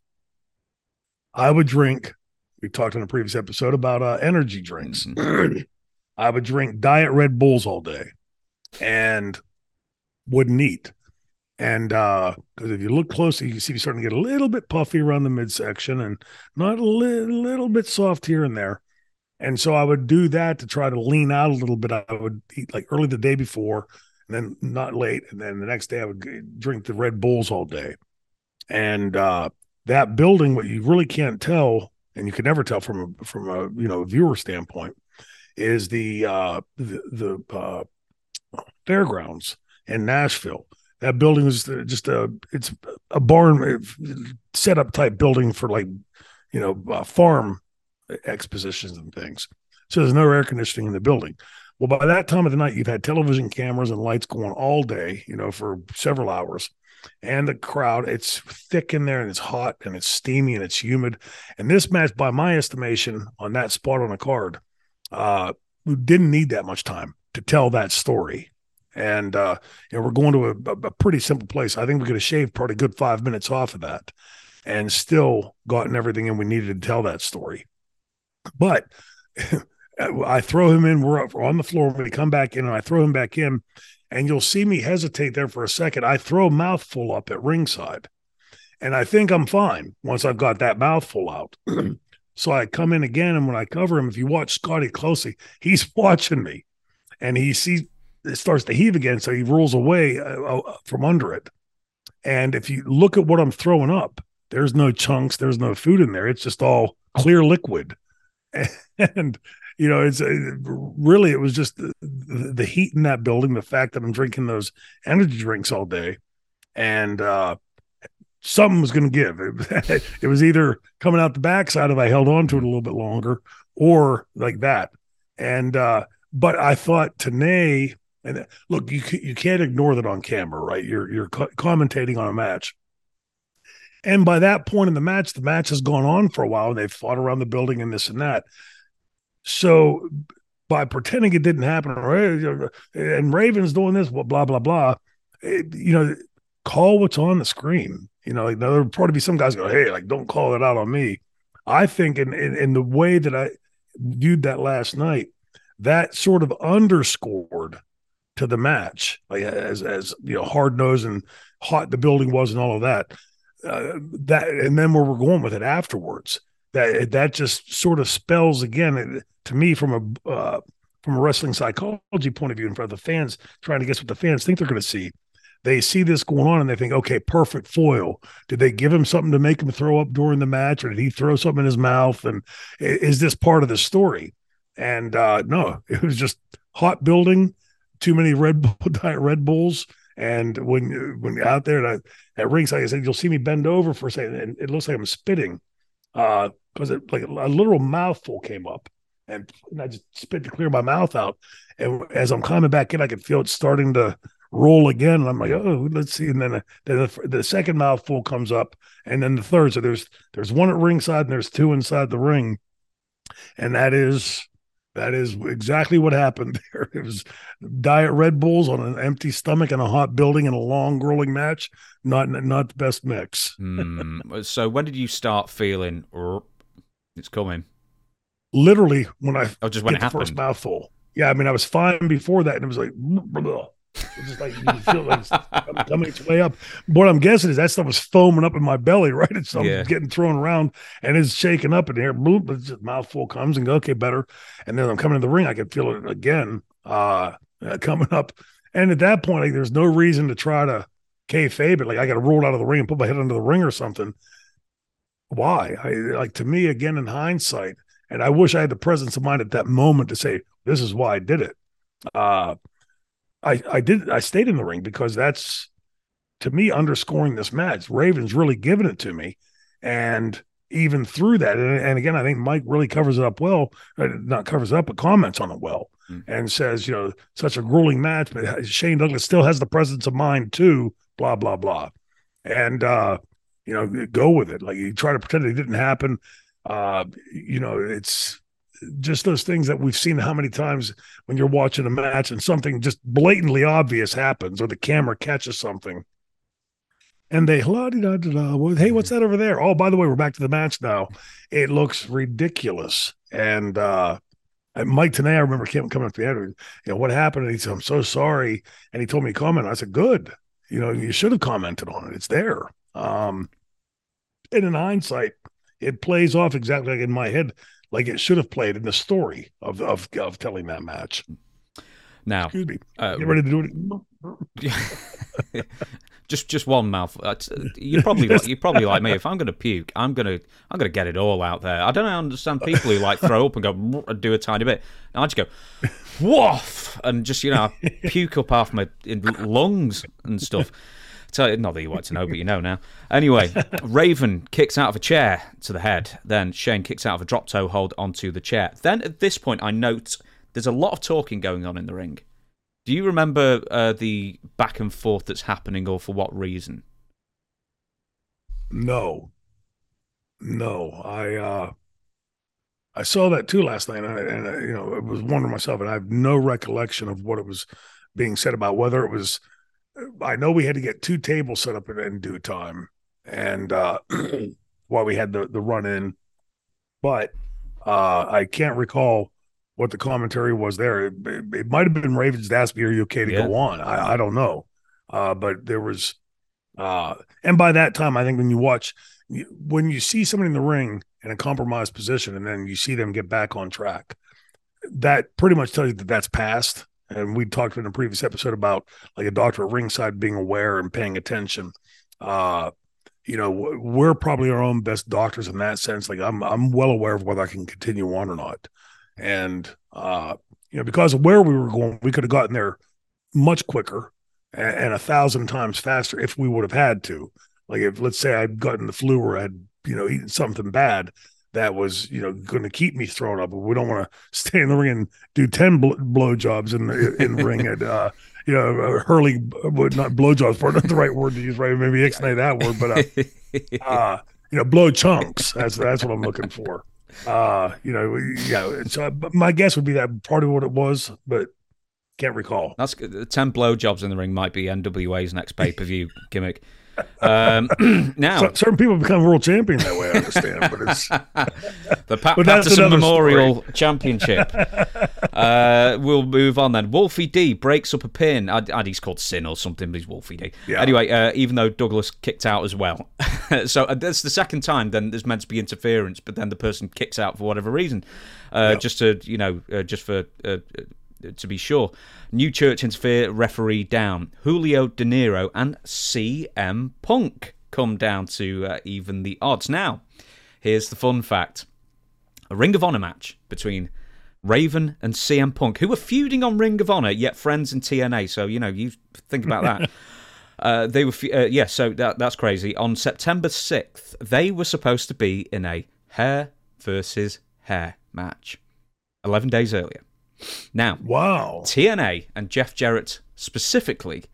I would drink. We talked in a previous episode about uh, energy drinks. I would drink diet Red Bulls all day, and wouldn't eat. And uh because if you look closely, you can see you're starting to get a little bit puffy around the midsection and not a little, little bit soft here and there. And so I would do that to try to lean out a little bit. I would eat like early the day before and then not late. And then the next day I would drink the Red Bulls all day. And uh that building, what you really can't tell, and you can never tell from a from a you know viewer standpoint, is the uh the, the uh fairgrounds in Nashville. That building is just a it's a barn setup type building for like you know uh, farm expositions and things. So there's no air conditioning in the building. Well, by that time of the night, you've had television cameras and lights going all day, you know, for several hours. And the crowd, it's thick in there and it's hot and it's steamy and it's humid. And this match, by my estimation, on that spot on a card, uh, we didn't need that much time to tell that story And uh, you know, we're going to a, a pretty simple place. I think we could have shaved probably good five minutes off of that, and still gotten everything in we needed to tell that story. But I throw him in. We're, on the floor. We come back in, and I throw him back in, and you'll see me hesitate there for a second. I throw a mouthful up at ringside, and I think I'm fine once I've got that mouthful out. so I come in again, and when I cover him, if you watch Scotty closely, he's watching me, and he sees it starts to heave again, so he rolls away uh, uh, from under it. And if you look at what I'm throwing up, there's no chunks, there's no food in there. It's just all clear liquid. And you know, it's uh, really it was just the, the, heat in that building, the fact that I'm drinking those energy drinks all day, and uh, something was going to give. It, it, was either coming out the backside if I held on to it a little bit longer, or like that. And uh, but I thought Tenay, and look, you you can't ignore that on camera, right? You're you're co- commentating on a match. And by that point in the match, the match has gone on for a while, and they've fought around the building and this and that. So by pretending it didn't happen, and Raven's doing this, blah blah blah, you know, call what's on the screen. You know, like, there'll probably be some guys go, "Hey, like, don't call it out on me." I think in, in in the way that I viewed that last night, that sort of underscored to the match, like as as you know, hard nosed and hot the building was and all of that. Uh, that and then where we're going with it afterwards that that just sort of spells again to me from a uh, from a wrestling psychology point of view, in front of the fans, trying to guess what the fans think they're going to see. They see this going on and they think, okay, perfect foil. Did they give him something to make him throw up during the match, or did he throw something in his mouth? And is this part of the story? And uh, no, it was just hot building, too many Red Bull diet Red Bulls. And when when you're out there at, at ringside, I said, you'll see me bend over for a second, and it looks like I'm spitting uh, it like a literal mouthful came up, and, and I just spit to clear my mouth out. And as I'm climbing back in, I could feel it starting to roll again. And I'm like, oh, let's see. And then, then the, the, second mouthful comes up, and then the third. So there's there's one at ringside, and there's two inside the ring, and that is that is exactly what happened there. It was diet Red Bulls on an empty stomach in a hot building in a long grueling match. Not not the best mix. mm. So when did you start feeling it's coming? Literally when I oh, just when it happened. first mouthful. Yeah, I mean I was fine before that, and it was like. It's just like you feel like it's coming its way up. What I'm guessing is that stuff was foaming up in my belly, right? It's yeah. getting thrown around and it's shaking up in here. Bloop, it's just mouthful comes and go, okay, better. And then I'm coming in the ring, I can feel it again uh, uh coming up. And at that point, like there's no reason to try to kayfabe it. Like I got to roll out of the ring and put my head under the ring or something. Why? I like to me again in hindsight, and I wish I had the presence of mind at that moment to say this is why I did it. Uh, I I did I stayed in the ring because that's to me underscoring this match. Ravens really giving it to me, and even through that, and, and again, I think Mike really covers it up well. Uh, not covers it up, but comments on it well, mm. and says you know such a grueling match, but Shane Douglas still has the presence of mind too. Blah blah blah, and uh, you know go with it. Like you try to pretend it didn't happen. Uh, you know, it's just those things that we've seen how many times when you're watching a match and something just blatantly obvious happens or the camera catches something and they hey what's that over there oh by the way we're back to the match now it looks ridiculous and uh Mike Tenay, I remember him coming up to the end. You know what happened? And he said, "I'm so sorry," and he told me to comment. I said, "Good. You know, you should have commented on it. It's there." Um, and in hindsight, it plays off exactly like in my head like it should have played in the story of of, of telling that match. Now, excuse me, uh, get ready to do it. just just one mouthful. Uh, you probably like, you probably like me. If I'm going to puke, I'm gonna I'm gonna get it all out there. I don't understand people who like throw up and go and do a tiny bit. And I just go woof and just you know puke up half my lungs and stuff. So, not that you want to know, but you know now. Anyway, Raven kicks out of a chair to the head. Then Shane kicks out of a drop toe hold onto the chair. Then at this point, I note there's a lot of talking going on in the ring. Do you remember uh, the back and forth that's happening, or for what reason? No, no. I uh, I saw that too last night, and, I, and I, you know, I was wondering myself, and I have no recollection of what it was being said about whether it was. I know we had to get two tables set up in, in due time, and uh, while we had the the run in, but uh, I can't recall what the commentary was there. It, it, it might have been Ravens to ask me, "Are you okay to Yeah. go on?" I, I don't know, uh, but there was, uh, and by that time, I think when you watch, when you see somebody in the ring in a compromised position, and then you see them get back on track, that pretty much tells you that that's past. And we talked in a previous episode about like a doctor at ringside being aware and paying attention. Uh, you know, we're probably our own best doctors in that sense. Like I'm, I'm well aware of whether I can continue on or not. And uh, you know, because of where we were going, we could have gotten there much quicker and, and a thousand times faster if we would have had to. Like if let's say I'd gotten the flu or I'd you know eaten something bad that was you know going to keep me thrown up. But we don't want to stay in the ring and do ten bl- blowjobs in the in the ring and uh, you know uh, hurling would not blowjobs probably not the right word to use right maybe ixnay that word but uh, uh, you know blow chunks that's that's what I'm looking for. Uh, you know yeah. So but my guess would be that part of what it was, but can't recall. That's good. ten blowjobs in the ring might be NWA's next pay per view gimmick. Um, now So, certain people become world champion that way. I understand, but it's the Pat But Patterson another Memorial Championship. uh, we'll move on then. Wolfie D breaks up a pin. I, I, he's called Sin or something, but he's Wolfie D. Yeah. Anyway, uh, even though Douglas kicked out as well, so uh, that's the second time. Then there's meant to be interference, but then the person kicks out for whatever reason, uh, just to you know, uh, just for. To be sure, New Church interfere, referee down. Julio Dinero and CM Punk come down to uh, even the odds. Now, here's the fun fact a Ring of Honor match between Raven and CM Punk, who were feuding on Ring of Honor, yet friends in TNA. So, you know, you think about that. Uh, they were, fe- uh, yeah, so that, that's crazy. On September 6th, they were supposed to be in a hair versus hair match 11 days earlier. Now, wow. TNA and Jeff Jarrett specifically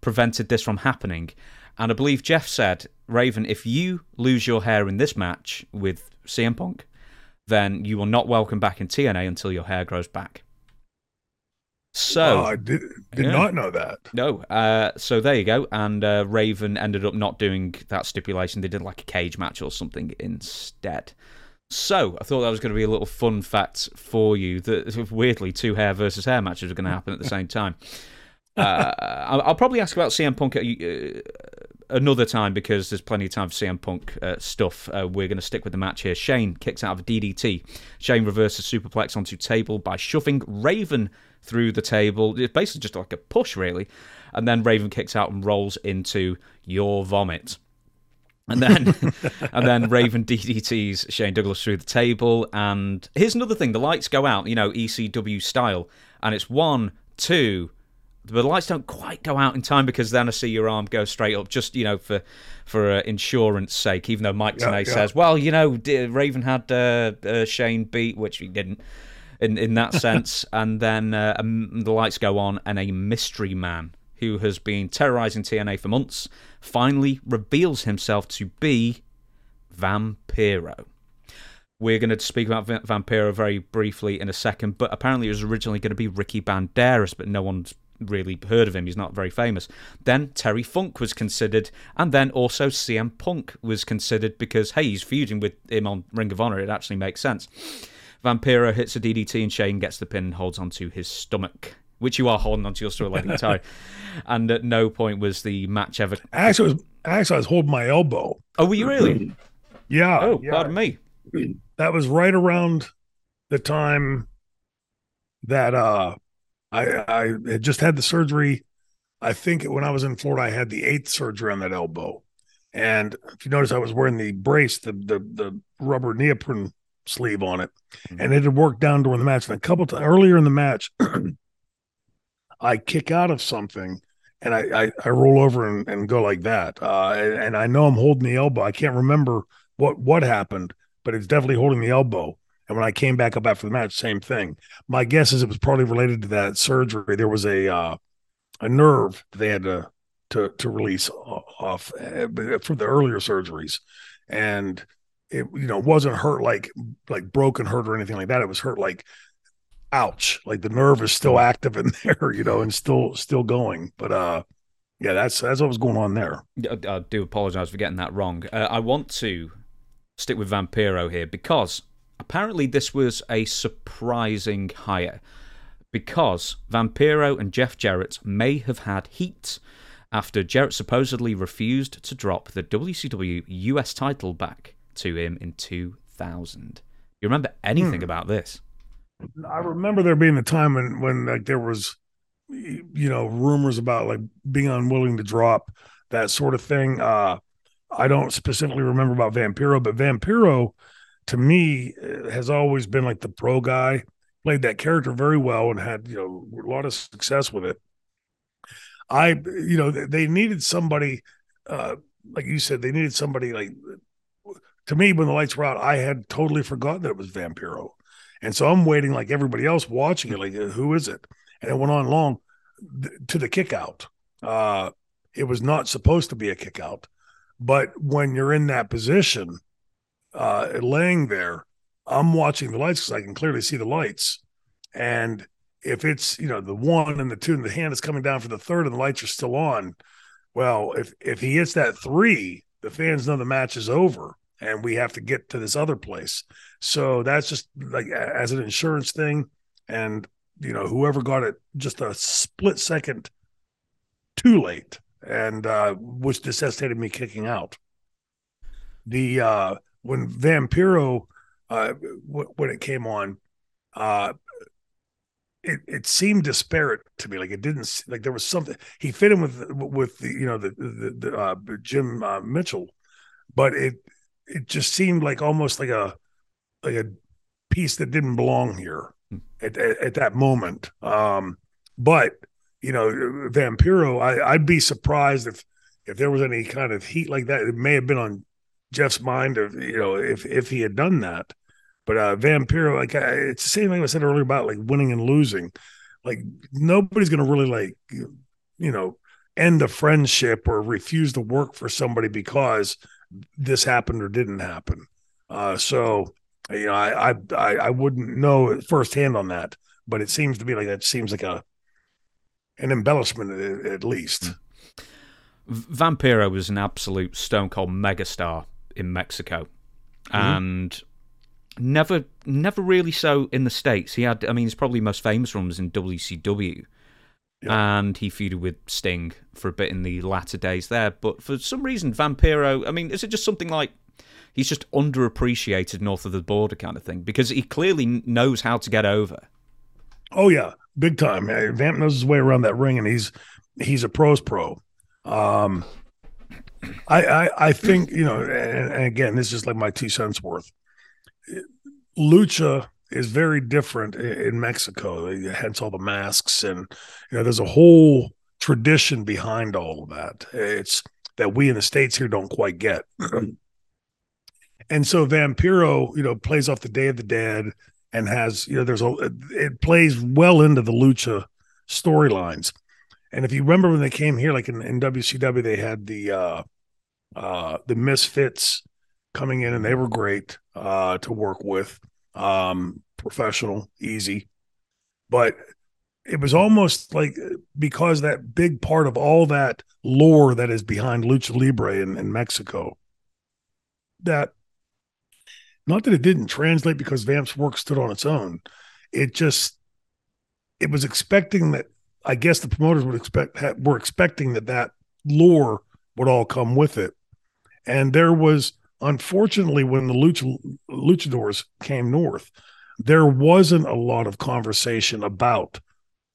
prevented this from happening. And I believe Jeff said, Raven, if you lose your hair in this match with CM Punk, then you will not welcome back in TNA until your hair grows back. So, Oh, I did did Yeah. not know that. no, uh, so there you go. And uh, Raven ended up not doing that stipulation. They did like a cage match or something instead. So I thought that was going to be a little fun fact for you. That weirdly, two hair versus hair matches are going to happen at the same time. Uh, I'll, probably ask about CM Punk uh, another time because there's plenty of time for CM Punk uh, stuff. Uh, we're going to stick with the match here. Shane kicks out of a DDT. Shane reverses superplex onto table by shoving Raven through the table. It's basically just like a push, really. And then Raven kicks out and rolls into your vomit. And then, and then Raven DDTs Shane Douglas through the table. And here's another thing: the lights go out, you know, ECW style, and it's one, two. But the lights don't quite go out in time because then I see your arm go straight up, just you know, for for uh, insurance sake. Even though Mike Yeah, Tenay yeah. says, "Well, you know, Raven had uh, uh, Shane beat," which he didn't in in that sense. and then uh, um, the lights go on, and a mystery man who has been terrorizing TNA for months finally reveals himself to be Vampiro. We're going to speak about Vampiro very briefly in a second, but apparently it was originally going to be Ricky Banderas, but no one's really heard of him. He's not very famous. Then Terry Funk was considered, and then also CM Punk was considered because, hey, he's feuding with him on Ring of Honor. It actually makes sense. Vampiro hits a DDT and Shane gets the pin and holds onto his stomach, which you are holding onto your an entire. And at no point was the match ever. Actually, I was, actually, I was holding my elbow. Oh, were you really? Yeah. Oh, yeah. pardon me. That was right around the time that uh, I I had just had the surgery. I think when I was in Florida, I had the eighth surgery on that elbow. And if you notice, I was wearing the brace, the the, the rubber neoprene sleeve on it, and it had worked down during the match. And a couple times earlier in the match, I kick out of something and I, I, I roll over and, and go like that. Uh, and, I know I'm holding the elbow. I can't remember what what happened, but it's definitely holding the elbow. And when I came back up after the match, same thing. My guess is it was probably related to that surgery. There was a uh, a nerve they had to to to release off uh, for the earlier surgeries, and it you know wasn't hurt like like broken hurt or anything like that. It was hurt like ouch, like the nerve is still active in there, you know, and still still going. But uh, yeah, that's that's what was going on there. I, I do apologize for getting that wrong. Uh, I want to stick with Vampiro here because apparently this was a surprising hire because Vampiro and Jeff Jarrett may have had heat after Jarrett supposedly refused to drop the WCW US title back to him in 2000. You remember anything hmm. about this? I remember there being a time when when like there was you know rumors about like being unwilling to drop that sort of thing. Uh I don't specifically remember about Vampiro, but Vampiro to me uh, has always been like the pro guy. Played that character very well and had you know a lot of success with it. I you know they needed somebody uh like you said they needed somebody like to me when the lights were out I had totally forgotten that it was Vampiro. And so I'm waiting like everybody else watching it like who is it? And it went on long to the kick out. Uh it was not supposed to be a kick out. But when you're in that position, uh, laying there, I'm watching the lights because I can clearly see the lights. And if it's, you know, the one and the two and the hand is coming down for the third and the lights are still on, well, if if he hits that three, the fans know the match is over and we have to get to this other place. So that's just like as an insurance thing. And, you know, whoever got it just a split second too late and uh, which necessitated me kicking out. The uh, when Vampiro uh, w- when it came on, uh, it it seemed disparate to me. Like it didn't like there was something he fit in with with the you know the the, the uh, Jim uh, Mitchell, but it it just seemed like almost like a like a piece that didn't belong here hmm. at, at, at that moment. Um, but you know, Vampiro, I, I'd be surprised if if there was any kind of heat like that. It may have been on Jeff's mind of you know if if he had done that. But uh Vampiro, like it's the same thing I said earlier about like winning and losing. Like nobody's gonna really like you know end a friendship or refuse to work for somebody because this happened or didn't happen. Uh, so you know, I, I I wouldn't know firsthand on that, but it seems to be like that seems like a an embellishment at, least. Vampiro was an absolute stone cold megastar in Mexico, mm-hmm. and never never really so in the states. He had, I mean, his probably most famous one was in WCW, and he feuded with Sting for a bit in the latter days there. But for some reason, Vampiro, I mean, is it just something like he's just underappreciated north of the border kind of thing? Because he clearly knows how to get over. Oh yeah, big time. Vamp knows his way around that ring, and he's he's a pros pro. Um, I, I I think you know, and, and again, this is like my two cents worth. Lucha is very different in Mexico, hence all the masks, and you know, there's a whole tradition behind all of that. It's that we in the states here don't quite get. and so Vampiro, you know, plays off the Day of the Dead and has you know there's a it plays well into the lucha storylines and if you remember when they came here like in, in wcw they had the uh uh the misfits coming in and they were great uh to work with um professional easy but it was almost like because that big part of all that lore that is behind lucha libre in, in mexico that not that it didn't translate because Vamp's work stood on its own. It just it was expecting that I guess the promoters would expect were expecting that that lore would all come with it. And there was unfortunately when the lucha, luchadors came north, there wasn't a lot of conversation about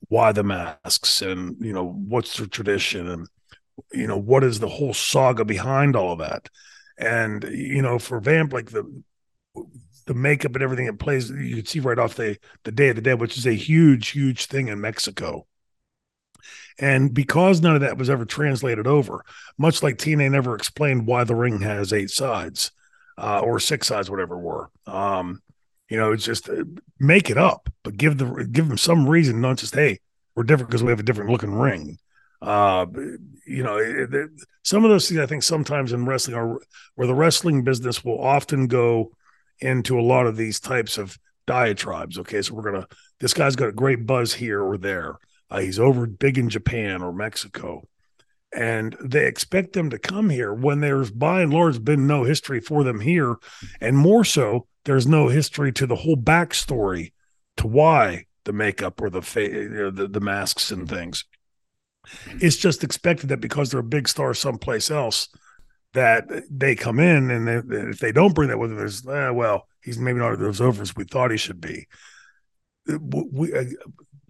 why the masks and you know what's the tradition and you know what is the whole saga behind all of that. And you know for vamp like the the makeup and everything it plays you can see right off the the day of the dead which is a huge huge thing in mexico and because none of that was ever translated over much like tna never explained why the ring has eight sides uh, or six sides whatever were um, you know it's just uh, make it up but give the give them some reason not just hey we're different because we have a different looking ring uh, you know, it, it, some of those things I think sometimes in wrestling are where the wrestling business will often go into a lot of these types of diatribes. Okay, so we're gonna this guy's got a great buzz here or there. Uh, he's over big in Japan or Mexico, and they expect them to come here when there's by and large been no history for them here, and more so, there's no history to the whole backstory to why the makeup or the fa- know, the, the masks and things. It's just expected that because they're a big star someplace else, that they come in and they, if they don't bring that with them, there's eh, well, he's maybe not as over as we thought he should be. We, uh,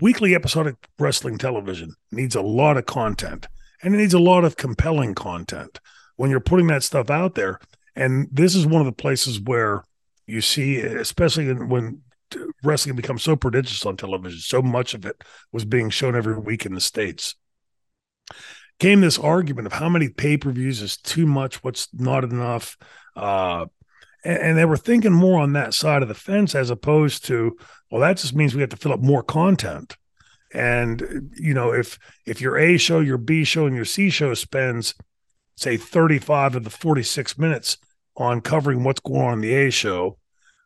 weekly episodic wrestling television needs a lot of content and it needs a lot of compelling content when you're putting that stuff out there. And this is one of the places where you see, especially when wrestling becomes so prodigious on television, so much of it was being shown every week in the States came this argument of how many pay per views is too much, what's not enough. Uh, and, and, they were thinking more on that side of the fence as opposed to, well, that just means we have to fill up more content. And you know, if if your A show, your B show, and your C show spends, say, 35 of the 46 minutes on covering what's going on in the A show,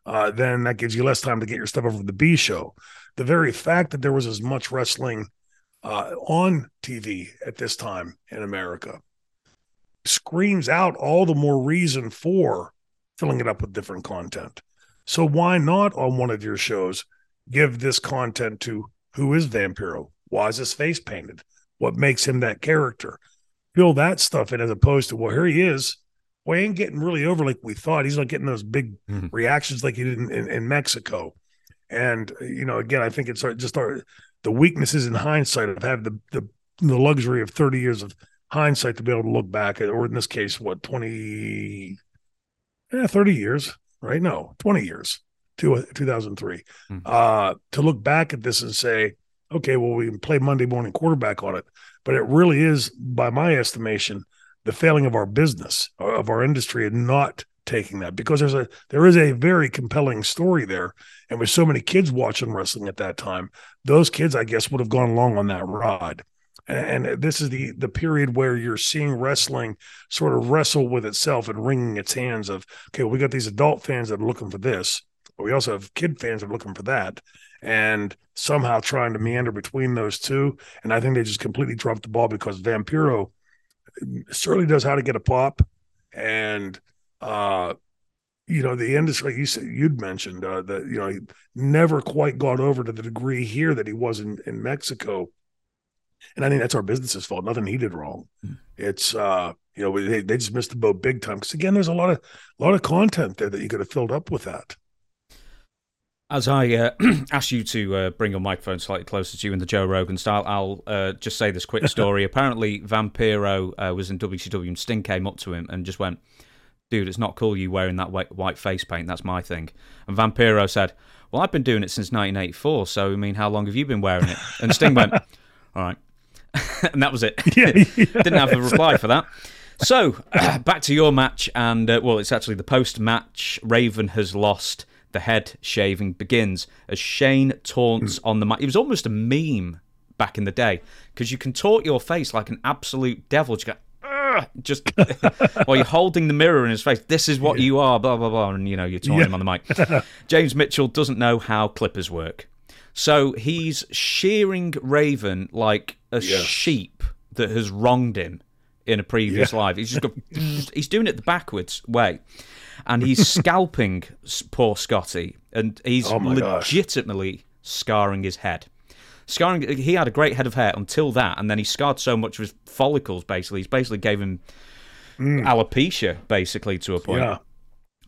uh, then that gives you less time to get your stuff over to the B show. The very fact that there was as much wrestling uh, on TV at this time in America screams out all the more reason for filling it up with different content. So why not on one of your shows give this content to who is Vampiro? Why is his face painted? What makes him that character? Fill that stuff in as opposed to well, here he is. Well, he ain't getting really over like we thought. He's not getting those big mm-hmm. reactions like he did in, in, in Mexico. And you know, again, I think it's just our the weaknesses in hindsight of having the, the the luxury of 30 years of hindsight to be able to look back at, or in this case, what 20, yeah, 30 years, right? No, 20 years to 2003, mm-hmm. uh, to look back at this and say, okay, well, we can play Monday morning quarterback on it, but it really is, by my estimation, the failing of our business of our industry and not taking that because there's a there is a very compelling story there and with so many kids watching wrestling at that time those kids i guess would have gone along on that ride and, this is the the period where you're seeing wrestling sort of wrestle with itself and wringing its hands of okay we got these adult fans that are looking for this but we also have kid fans that are looking for that. And somehow trying to meander between those two. And i think they just completely dropped the ball because vampiro certainly knows how to get a pop. And uh, you know, the industry, like you said, you'd mentioned uh, that, you know, he never quite got over to the degree here that he was in, in Mexico. And I think that's our business's fault. Nothing he did wrong. Mm. It's, uh, you know, they, they just missed the boat big time. Cause again, there's a lot of, a lot of content there that you could have filled up with that. As I uh, ask you to uh, bring your microphone slightly closer to you in the Joe Rogan style, I'll uh, just say this quick story. Apparently, Vampiro uh, was in WCW and Sting came up to him and just went, dude, it's not cool you wearing that white, white face paint. That's my thing. And Vampiro said, well, I've been doing it since 1984. So, I mean, how long have you been wearing it? And Sting went, all right. and that was it. Yeah, yeah. Didn't have a reply for that. So, back to your match. And, uh, well, it's actually the post match. Raven has lost. The head shaving begins as Shane taunts mm. on the mic. It was almost a meme back in the day because you can taunt your face like an absolute devil. You go, just while you're holding the mirror in his face. This is what yeah. you are, blah blah blah, and you know you're taunting yeah. him on the mic. James Mitchell doesn't know how clippers work, so he's shearing Raven like a yes. sheep that has wronged him in a previous yeah. life. He's just got, he's doing it the backwards way, and he's scalping poor Scotty, and he's oh legitimately gosh. scarring his head scarring. He had a great head of hair until that, and then he scarred so much of his follicles. Basically, he's basically gave him mm. alopecia, basically to a point. Yeah.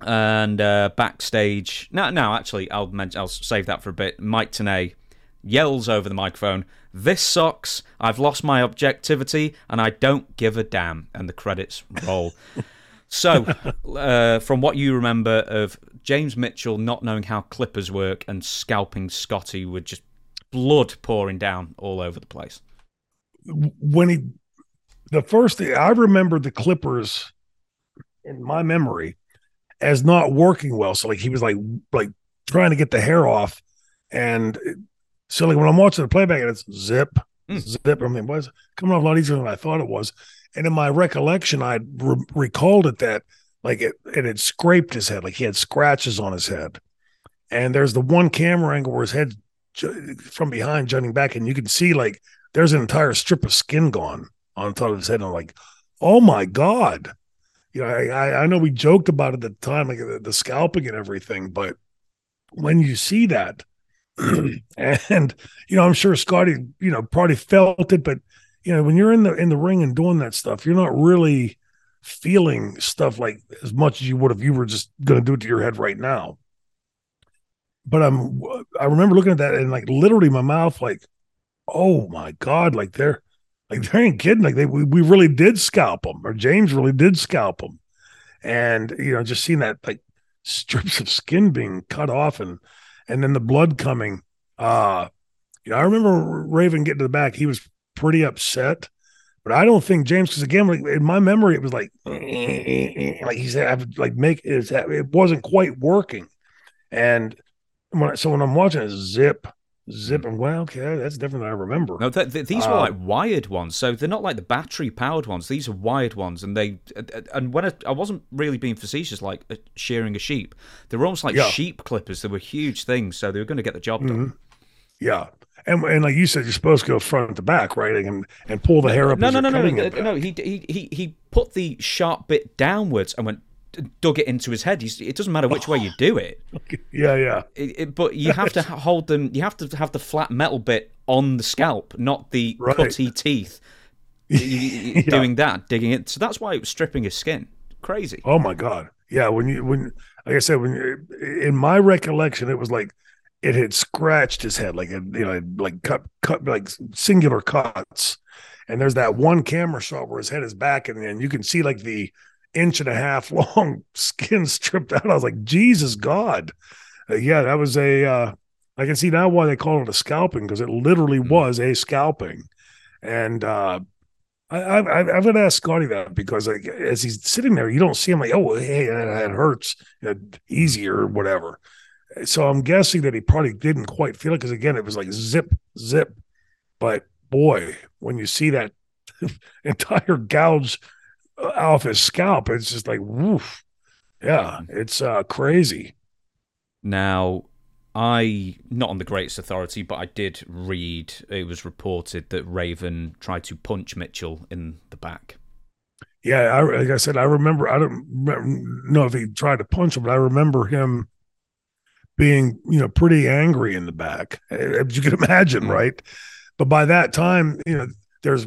And uh, backstage, no, no, actually, I'll mention, I'll save that for a bit. Mike Tenay yells over the microphone, "This sucks! I've lost my objectivity, and I don't give a damn." And the credits roll. so, uh, from what you remember of James Mitchell not knowing how clippers work and scalping Scotty with just blood pouring down all over the place. When he, the first thing I remember the Clippers in my memory as not working well. So like he was like like trying to get the hair off, and so like when I'm watching the playback and it's zip, mm. zip. I mean, was coming off a lot easier than I thought it was. And in my recollection, I re- recalled it that like it, it had scraped his head, like he had scratches on his head and there's the one camera angle where his head from behind jutting back, and you can see like there's an entire strip of skin gone on top of his head. And I'm like, oh my god. You know, I, I know we joked about it at the time, like the, the scalping and everything, but when you see that, and you know, I'm sure Scotty, you know, probably felt it, but you know, when you're in the in the ring and doing that stuff, you're not really feeling stuff like as much as you would if you were just going to do it to your head right now. But I'm, I remember looking at that and like literally my mouth, like, oh my god, like they're, like they ain't kidding, like they we, we really did scalp them, or James really did scalp them, and you know, just seeing that like strips of skin being cut off and and then the blood coming. Uh, you know, I remember Raven getting to the back. He was pretty upset, but I don't think James, because again, like in my memory, it was like, like he said, like make it, it wasn't quite working. And when, I, so when I'm watching it, zip, zip, and well, okay, that's different than I remember. No, th- th- these were uh, like wired ones, so they're not like the battery powered ones. These are wired ones, and they and when I, I wasn't really being facetious, like uh, shearing a sheep, they were almost like yeah. sheep clippers. They were huge things, so they were going to get the job done. Mm-hmm. Yeah, and, and like you said, you're supposed to go front to back, right, and and pull the hair up. No, no, no, no, no, no. He, he he he put the sharp bit downwards and went dug it into his head. it doesn't matter which way you do it. Yeah, yeah. It, it, but you have to hold them. You have to have the flat metal bit on the scalp, not the right. cutty teeth. yeah. Doing that, digging it. So that's why it was stripping his skin. Crazy. Oh my god. Yeah. When you when like I said when you, in my recollection, it was like it had scratched his head, like it, you know, like cut cut like singular cuts. And there's that one camera shot where his head is back, and then you can see like the inch and a half long skin stripped out. I was like, Jesus God. Uh, yeah, that was a, uh, I can see now why they call it a scalping because it literally mm-hmm. was a scalping. And, uh, I, I, I've been asked Scotty that because like, as he's sitting there, you don't see him like, oh, hey, it hurts, easier whatever. So I'm guessing that he probably didn't quite feel it because again, it was like zip, zip. But boy, when you see that entire gouge off his scalp. It's just like, woof. Yeah, it's uh, crazy. Now, I, not on the greatest authority, but I did read it was reported that Raven tried to punch Mitchell in the back. Yeah, I, like I said, I remember, I don't know if he tried to punch him, but I remember him being, you know, pretty angry in the back, as you can imagine, mm. right? But by that time, you know, there's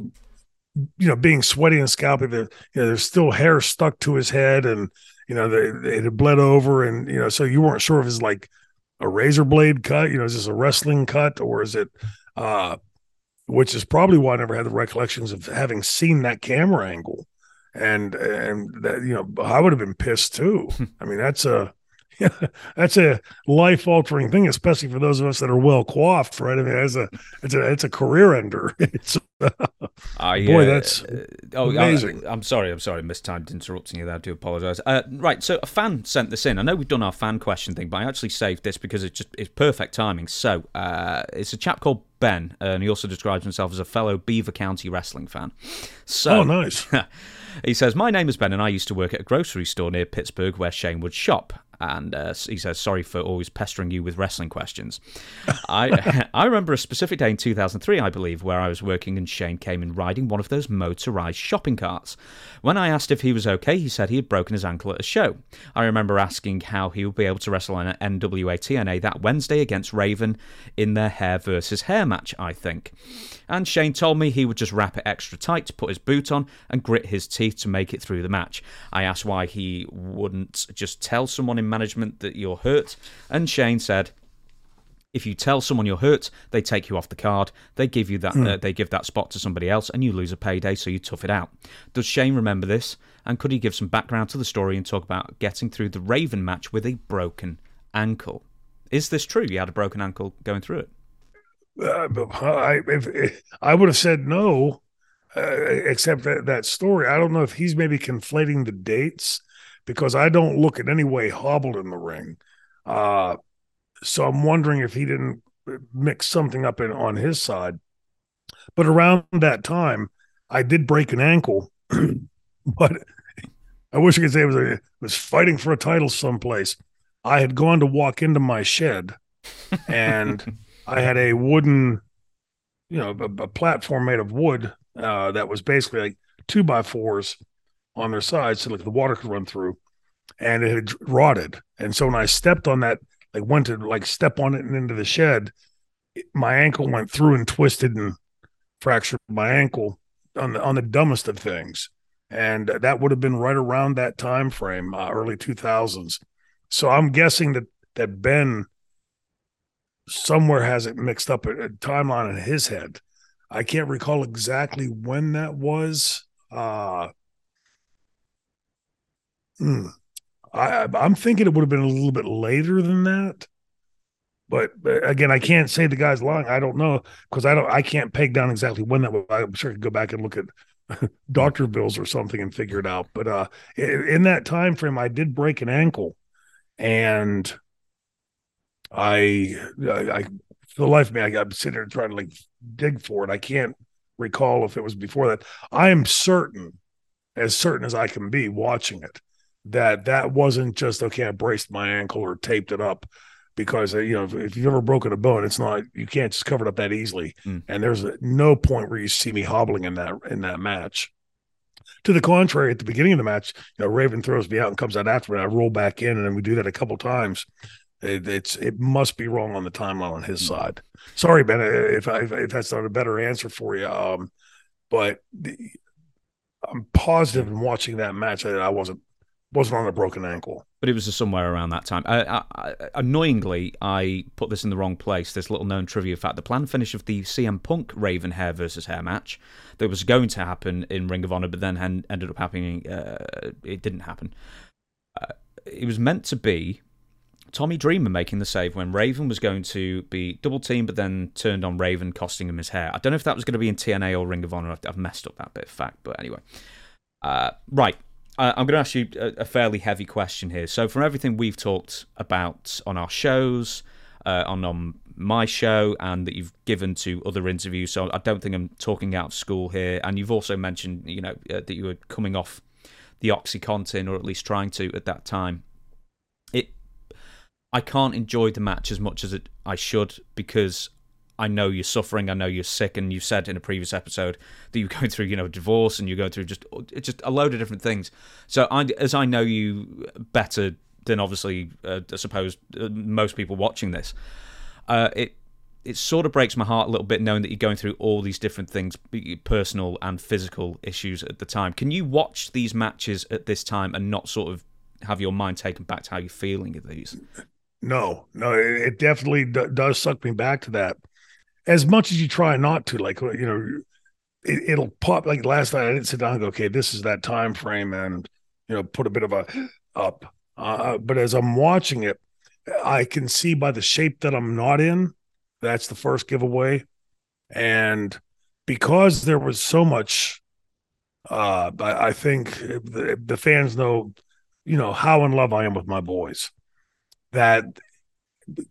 you know, being sweaty and scalpy, there, you know, there's still hair stuck to his head, and you know, they, it had bled over, and you know, so you weren't sure if it's like a razor blade cut, you know, is this a wrestling cut or is it, uh, which is probably why I never had the recollections of having seen that camera angle, and and that you know, I would have been pissed too. I mean, that's a that's a life altering thing, especially for those of us that are well coiffed, right? I mean, it's a it's a it's a career ender. It's uh, boy, that's uh, oh, amazing. I, am sorry, I'm sorry, mistimed interrupting you there. I do apologize. Uh, right, so a fan sent this in. I know we've done our fan question thing, but I actually saved this because it's just it's perfect timing. So uh, it's a chap called Ben, and he also describes himself as a fellow Beaver County wrestling fan. So, oh, nice. he says, My name is Ben, and I used to work at a grocery store near Pittsburgh where Shane would shop and uh, he says, "Sorry for always pestering you with wrestling questions." I I remember a specific day in 2003, I believe, where I was working and Shane came in riding one of those motorized shopping carts. When I asked if he was okay, he said he had broken his ankle at a show. I remember asking how he would be able to wrestle in an NWA TNA that Wednesday against Raven in their hair versus hair match. I think, and Shane told me he would just wrap it extra tight, to put his boot on, and grit his teeth to make it through the match. I asked why he wouldn't just tell someone in management that you're hurt, and Shane said, if you tell someone you're hurt, they take you off the card. They give you that. Mm. Uh, they give that spot to somebody else, and you lose a payday. So you tough it out. Does Shane remember this? And could he give some background to the story and talk about getting through the Raven match with a broken ankle? Is this true? You had a broken ankle going through it. Uh, I, if, if, I would have said no, uh, except that that story. I don't know if he's maybe conflating the dates because I don't look in any way hobbled in the ring. Uh, so I'm wondering if he didn't mix something up in, on his side. But around that time, I did break an ankle, but I wish I could say it was a, was fighting for a title someplace. I had gone to walk into my shed and I had a wooden, you know, a, a platform made of wood uh, that was basically like two by fours on their sides so like the water could run through and it had rotted. And so when I stepped on that, like went to like step on it and into the shed, my ankle went through and twisted and fractured my ankle on the on the dumbest of things. And that would have been right around that time frame, uh, early 2000s. So I'm guessing that that Ben somewhere has it mixed up a, a timeline in his head. I can't recall exactly when that was. Uh, hmm. I, I'm thinking it would have been a little bit later than that. But, again, I can't say the guy's lying. I don't know because I don't. I can't peg down exactly when that was. I'm sure I could go back and look at doctor bills or something and figure it out. But uh, in that time frame, I did break an ankle, and I, I, I for the life of me, I, I'm sitting there trying to like dig for it. I can't recall if it was before that. I am certain, as certain as I can be, watching it, that that wasn't just okay. I braced my ankle or taped it up because uh, you know if, if, you've ever broken a bone, it's not you can't just cover it up that easily. Mm. And there's no point where you see me hobbling in that in that match. To the contrary, at the beginning of the match, you know, Raven throws me out and comes out after me. I roll back in, and then we do that a couple times. It, it's it must be wrong on the timeline on his mm. side. Sorry, Ben, if, I, if that's not a better answer for you. Um, but the, I'm positive in watching that match that I wasn't wasn't on a broken ankle. But it was somewhere around that time. Uh, I, annoyingly, I put this in the wrong place. This little known trivia fact: the planned finish of the CM Punk Raven hair versus hair match that was going to happen in Ring of Honor, but then ended up happening. Uh, it didn't happen. Uh, it was meant to be Tommy Dreamer making the save when Raven was going to be double teamed, but then turned on Raven, costing him his hair. I don't know if that was going to be in TNA or Ring of Honor. I've, messed up that bit of fact, but anyway. Uh, right. I'm going to ask you a, a, fairly heavy question here. So, from everything we've talked about on our shows, uh, on, on my show, and that you've given to other interviews, so I don't think I'm talking out of school here. And you've also mentioned, you know, uh, that you were coming off the OxyContin, or at least trying to at that time. I can't enjoy the match as much as it, I should because I know you're suffering. I know you're sick, and you said in a previous episode that you're going through, you know, divorce, and you're going through just just a load of different things. So, I, as I know you better than obviously, uh, I suppose uh, most people watching this, uh, it it sort of breaks my heart a little bit knowing that you're going through all these different things, personal and physical issues at the time. Can you watch these matches at this time and not sort of have your mind taken back to how you're feeling of these? No, no, it definitely does suck me back to that as much as you try not to, like you know, it, will pop. Like last night, I didn't sit down and go, okay, this is that time frame, and you know, put a bit of a up. Uh, but as I'm watching it, I can see by the shape that I'm not in. That's the first giveaway, and because there was so much, uh, I, I think the, the fans know, you know, how in love I am with my boys. That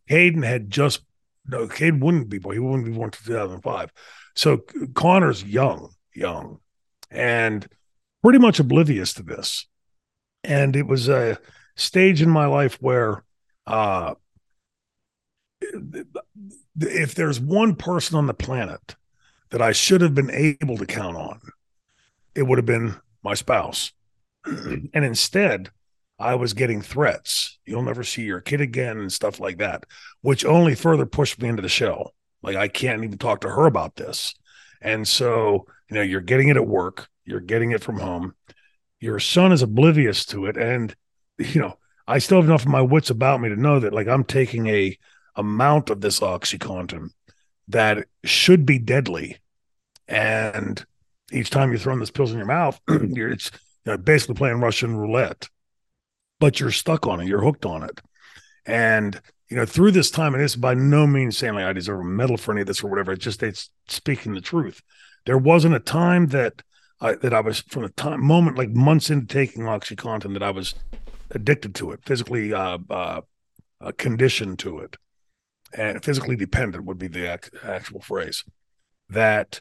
Hayden had just no, Cade wouldn't be born. He wouldn't be born until 2005. So Connor's young, young, and pretty much oblivious to this. And it was a stage in my life where, uh, if there's one person on the planet that I should have been able to count on, it would have been my spouse. and instead, I was getting threats. You'll never see your kid again and stuff like that, which only further pushed me into the shell. Like I can't even talk to her about this. And so, you know, you're getting it at work, you're getting it from home. Your son is oblivious to it. And, you know, I still have enough of my wits about me to know that like I'm taking a amount of this oxycontin that should be deadly. And each time you're throwing those pills in your mouth, you're it's you know, basically playing Russian roulette but you're stuck on it. You're hooked on it. And, you know, through this time, and it's by no means saying like I deserve a medal for any of this or whatever. It's just it's speaking the truth. There wasn't a time that I, that I was from the time moment like months into taking OxyContin that I was addicted to it, physically uh, uh, uh, conditioned to it, and physically dependent would be the ac- actual phrase. That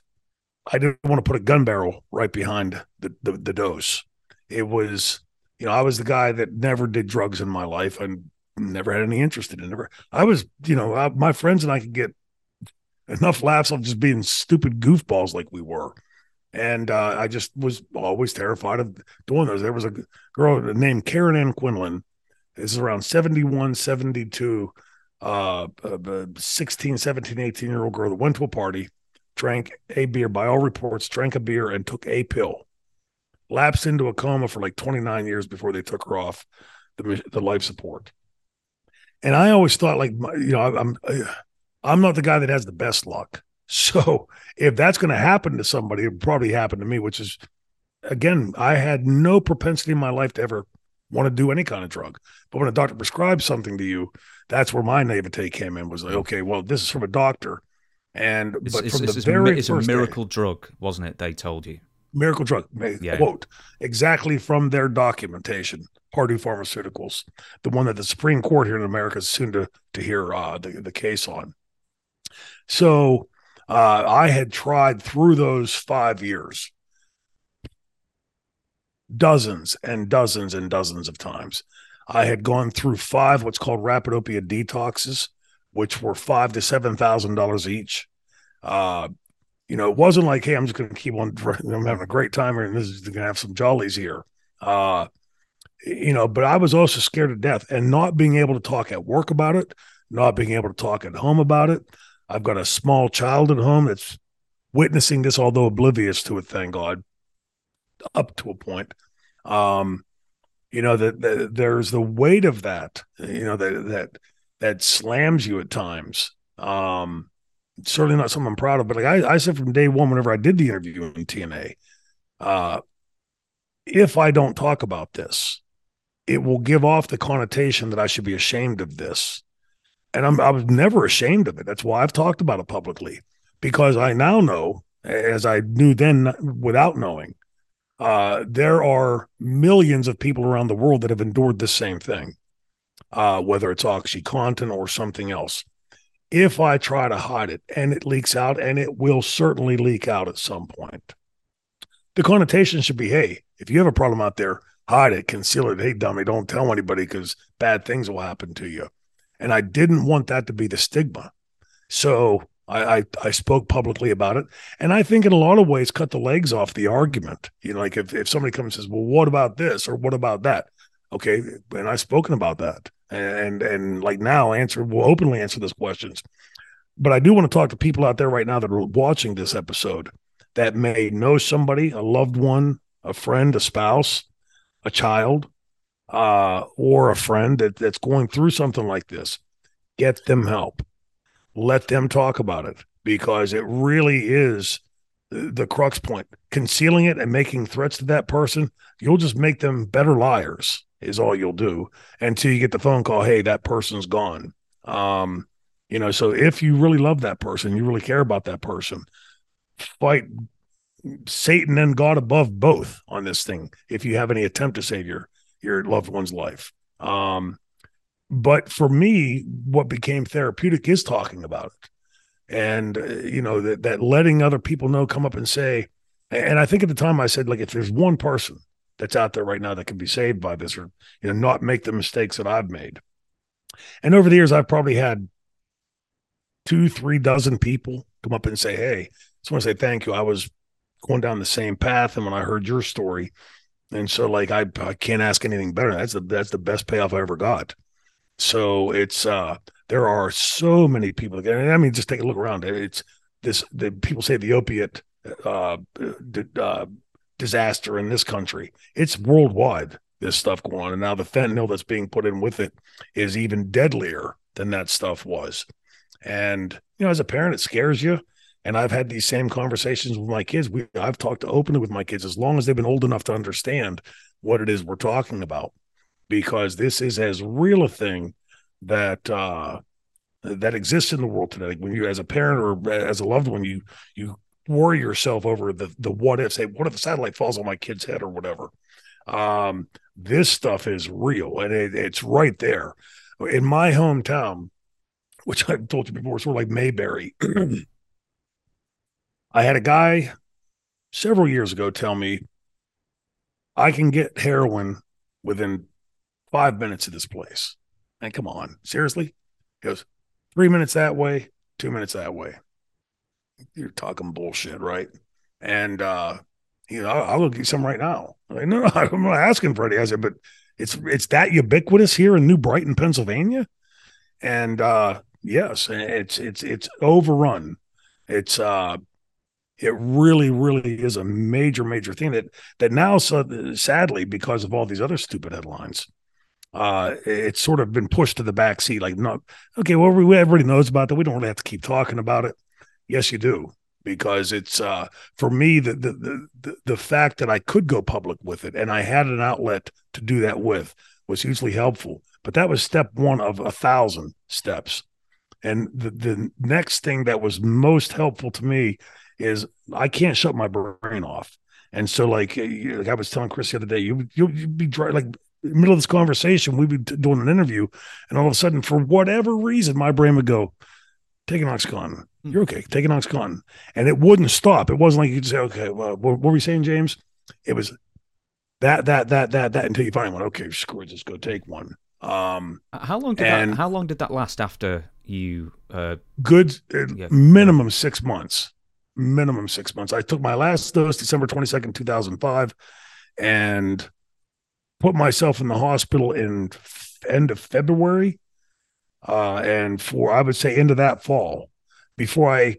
I didn't want to put a gun barrel right behind the, the, the dose. It was you know, I was the guy that never did drugs in my life and never had any interest in it. Never. I was, you know, I, my friends and I could get enough laughs on just being stupid goofballs like we were. And uh, I just was always terrified of doing those. There was a girl named Karen Ann Quinlan. This is around 71, 72, uh, uh, 16, 17, 18 year old girl that went to a party, drank a beer, by all reports, drank a beer and took a pill. Lapsed into a coma for like 29 years before they took her off the, the life support. And I always thought, like, you know, I'm I'm not the guy that has the best luck. So if that's going to happen to somebody, it probably happened to me, which is, again, I had no propensity in my life to ever want to do any kind of drug. But when a doctor prescribes something to you, that's where my naivete came in. Was like, mm. okay, well, this is from a doctor, and it's, but it's, from it's, the it's very a, it's a miracle day, drug, wasn't it? They told you. Miracle drug Yeah. quote exactly from their documentation. Purdue Pharmaceuticals, the one that the Supreme Court here in America is soon to to hear uh, the the case on. So uh, I had tried through those five years dozens and dozens and dozens of times. I had gone through five what's called rapid opiate detoxes, which were five to seven thousand dollars each. Uh, you know, it wasn't like, hey, I'm just going to keep on. I'm having a great time here, and this is going to have some jollies here. Uh, you know, but I was also scared to death, and not being able to talk at work about it, not being able to talk at home about it. I've got a small child at home that's witnessing this, although oblivious to it, thank God, up to a point. Um, you know that, that there's the weight of that, you know that that that slams you at times. Um, certainly not something I'm proud of, but like I, I said from day one, whenever I did the interview in TNA, uh, if I don't talk about this, it will give off the connotation that I should be ashamed of this and I'm, I was never ashamed of it. That's why I've talked about it publicly because I now know, as I knew then without knowing, uh, there are millions of people around the world that have endured the same thing, uh, whether it's OxyContin or something else. If I try to hide it and it leaks out, and it will certainly leak out at some point, the connotation should be hey, if you have a problem out there, hide it, conceal it. Hey, dummy, don't tell anybody because bad things will happen to you and I didn't want that to be the stigma. So I, I, I spoke publicly about it, and I think in a lot of ways cut the legs off the argument. You know, like if if somebody comes and says, "Well, what about this?" or "What about that?" Okay, and I've spoken about that, and and like now answer will openly answer those questions. But I do want to talk to people out there right now that are watching this episode that may know somebody, a loved one, a friend, a spouse, a child uh, or a friend that, that's going through something like this, get them help. Let them talk about it because it really is the crux point. Concealing it and making threats to that person, you'll just make them better liars, is all you'll do until you get the phone call, hey, that person's gone. Um, you know, so if you really love that person, you really care about that person, fight Satan and God above both on this thing. If you have any attempt to save your your loved one's life. Um, but for me, what became therapeutic is talking about it, and uh, you know that that letting other people know, come up and say. And I think at the time I said, like, if there's one person that's out there right now that can be saved by this, or you know, not make the mistakes that I've made. And over the years, I've probably had two, three dozen people come up and say, "Hey, just want to say thank you. I was going down the same path, and when I heard your story, and so like I, I can't ask anything better. That's the that's the best payoff I ever got. So it's uh there are so many people. And I mean, just take a look around. It's this the people say the opiate uh, uh disaster in this country. It's worldwide. This stuff going on, and now the fentanyl that's being put in with it is even deadlier than that stuff was. And you know, as a parent, it scares you. And I've had these same conversations with my kids. We I've talked openly with my kids as long as they've been old enough to understand what it is we're talking about, because this is as real a thing that uh, that exists in the world today. When you, as a parent or as a loved one, you you worry yourself over the the what if. Say, what if the satellite falls on my kid's head or whatever? Um, this stuff is real, and it, it's right there in my hometown, which I've told you before. Sort of like Mayberry. I had a guy several years ago tell me I can get heroin within five minutes of this place. And come on, seriously? He goes, three minutes that way, two minutes that way. You're talking bullshit, right? And uh, you know, I'll, I'll look at some right now. I'm like, no, I'm not asking for it. I said, but it's it's that ubiquitous here in New Brighton, Pennsylvania. And uh yes, it's it's it's overrun. It's uh it really, really is a major, major thing that that now, sadly, because of all these other stupid headlines, uh, it's sort of been pushed to the back seat. Like, no, okay, well, we, everybody knows about that. We don't really have to keep talking about it. Yes, you do, because it's uh, for me the, the the the fact that I could go public with it and I had an outlet to do that with was hugely helpful. But that was step one of a thousand steps. And the, the next thing that was most helpful to me is I can't shut my brain off. And so, like, like I was telling Chris the other day, you you would be dry, like middle of this conversation, we'd be doing an interview, and all of a sudden, for whatever reason, my brain would go, "Take an oxycontin. You're okay. Take an oxycontin," and it wouldn't stop. It wasn't like you could say, "Okay, well, what, were we saying, James?" It was that that that that that until you find one. "Okay, screw it, just go take one." Um, how long did that? How long did that last after you? Uh, good, uh, yeah. minimum six months minimum six months. I took my last dose December 22nd, 2005, and put myself in the hospital in end of February. Uh, and for, I would say, into that fall before I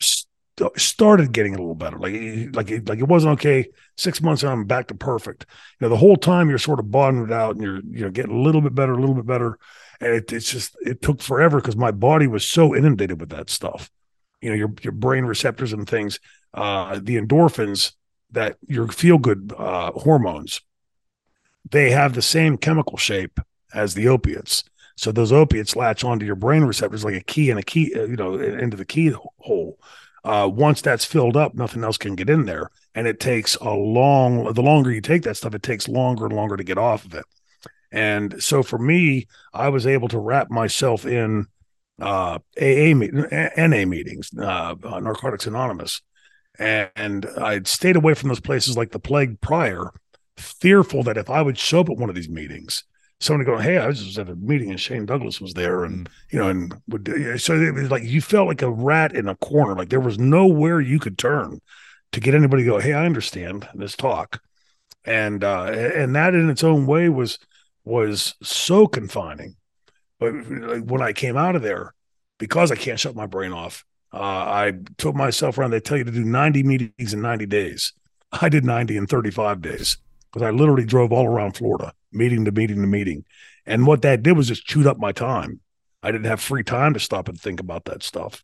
st- started getting a little better. Like, like, like it wasn't okay. Six months I'm back to perfect. You know, the whole time you're sort of bottoming out and you're, you know, getting a little bit better, a little bit better. And it, it's just, it took forever because my body was so inundated with that stuff you know your your brain receptors and things uh the endorphins that your feel good uh hormones they have the same chemical shape as the opiates so those opiates latch onto your brain receptors like a key and a key uh, you know into the keyhole uh once that's filled up nothing else can get in there. And it takes a long the longer you take that stuff it takes longer and longer to get off of it. And so for me i was able to wrap myself in uh, AA NA meetings, uh, uh, Narcotics Anonymous, and I'd stayed away from those places like the plague prior, fearful that if I would show up at one of these meetings, somebody go, "Hey, I was just at a meeting and Shane Douglas was there," and mm. you know, and would so it was like you felt like a rat in a corner, like there was nowhere you could turn to get anybody to go, "Hey, I understand this talk," and uh, and that in its own way was was so confining but when I came out of there, because I can't shut my brain off, uh, I took myself around. They tell you to do 90 meetings in 90 days. I did 90 in 35 days because I literally drove all around Florida, meeting to meeting to meeting. And what that did was just chewed up my time. I didn't have free time to stop and think about that stuff.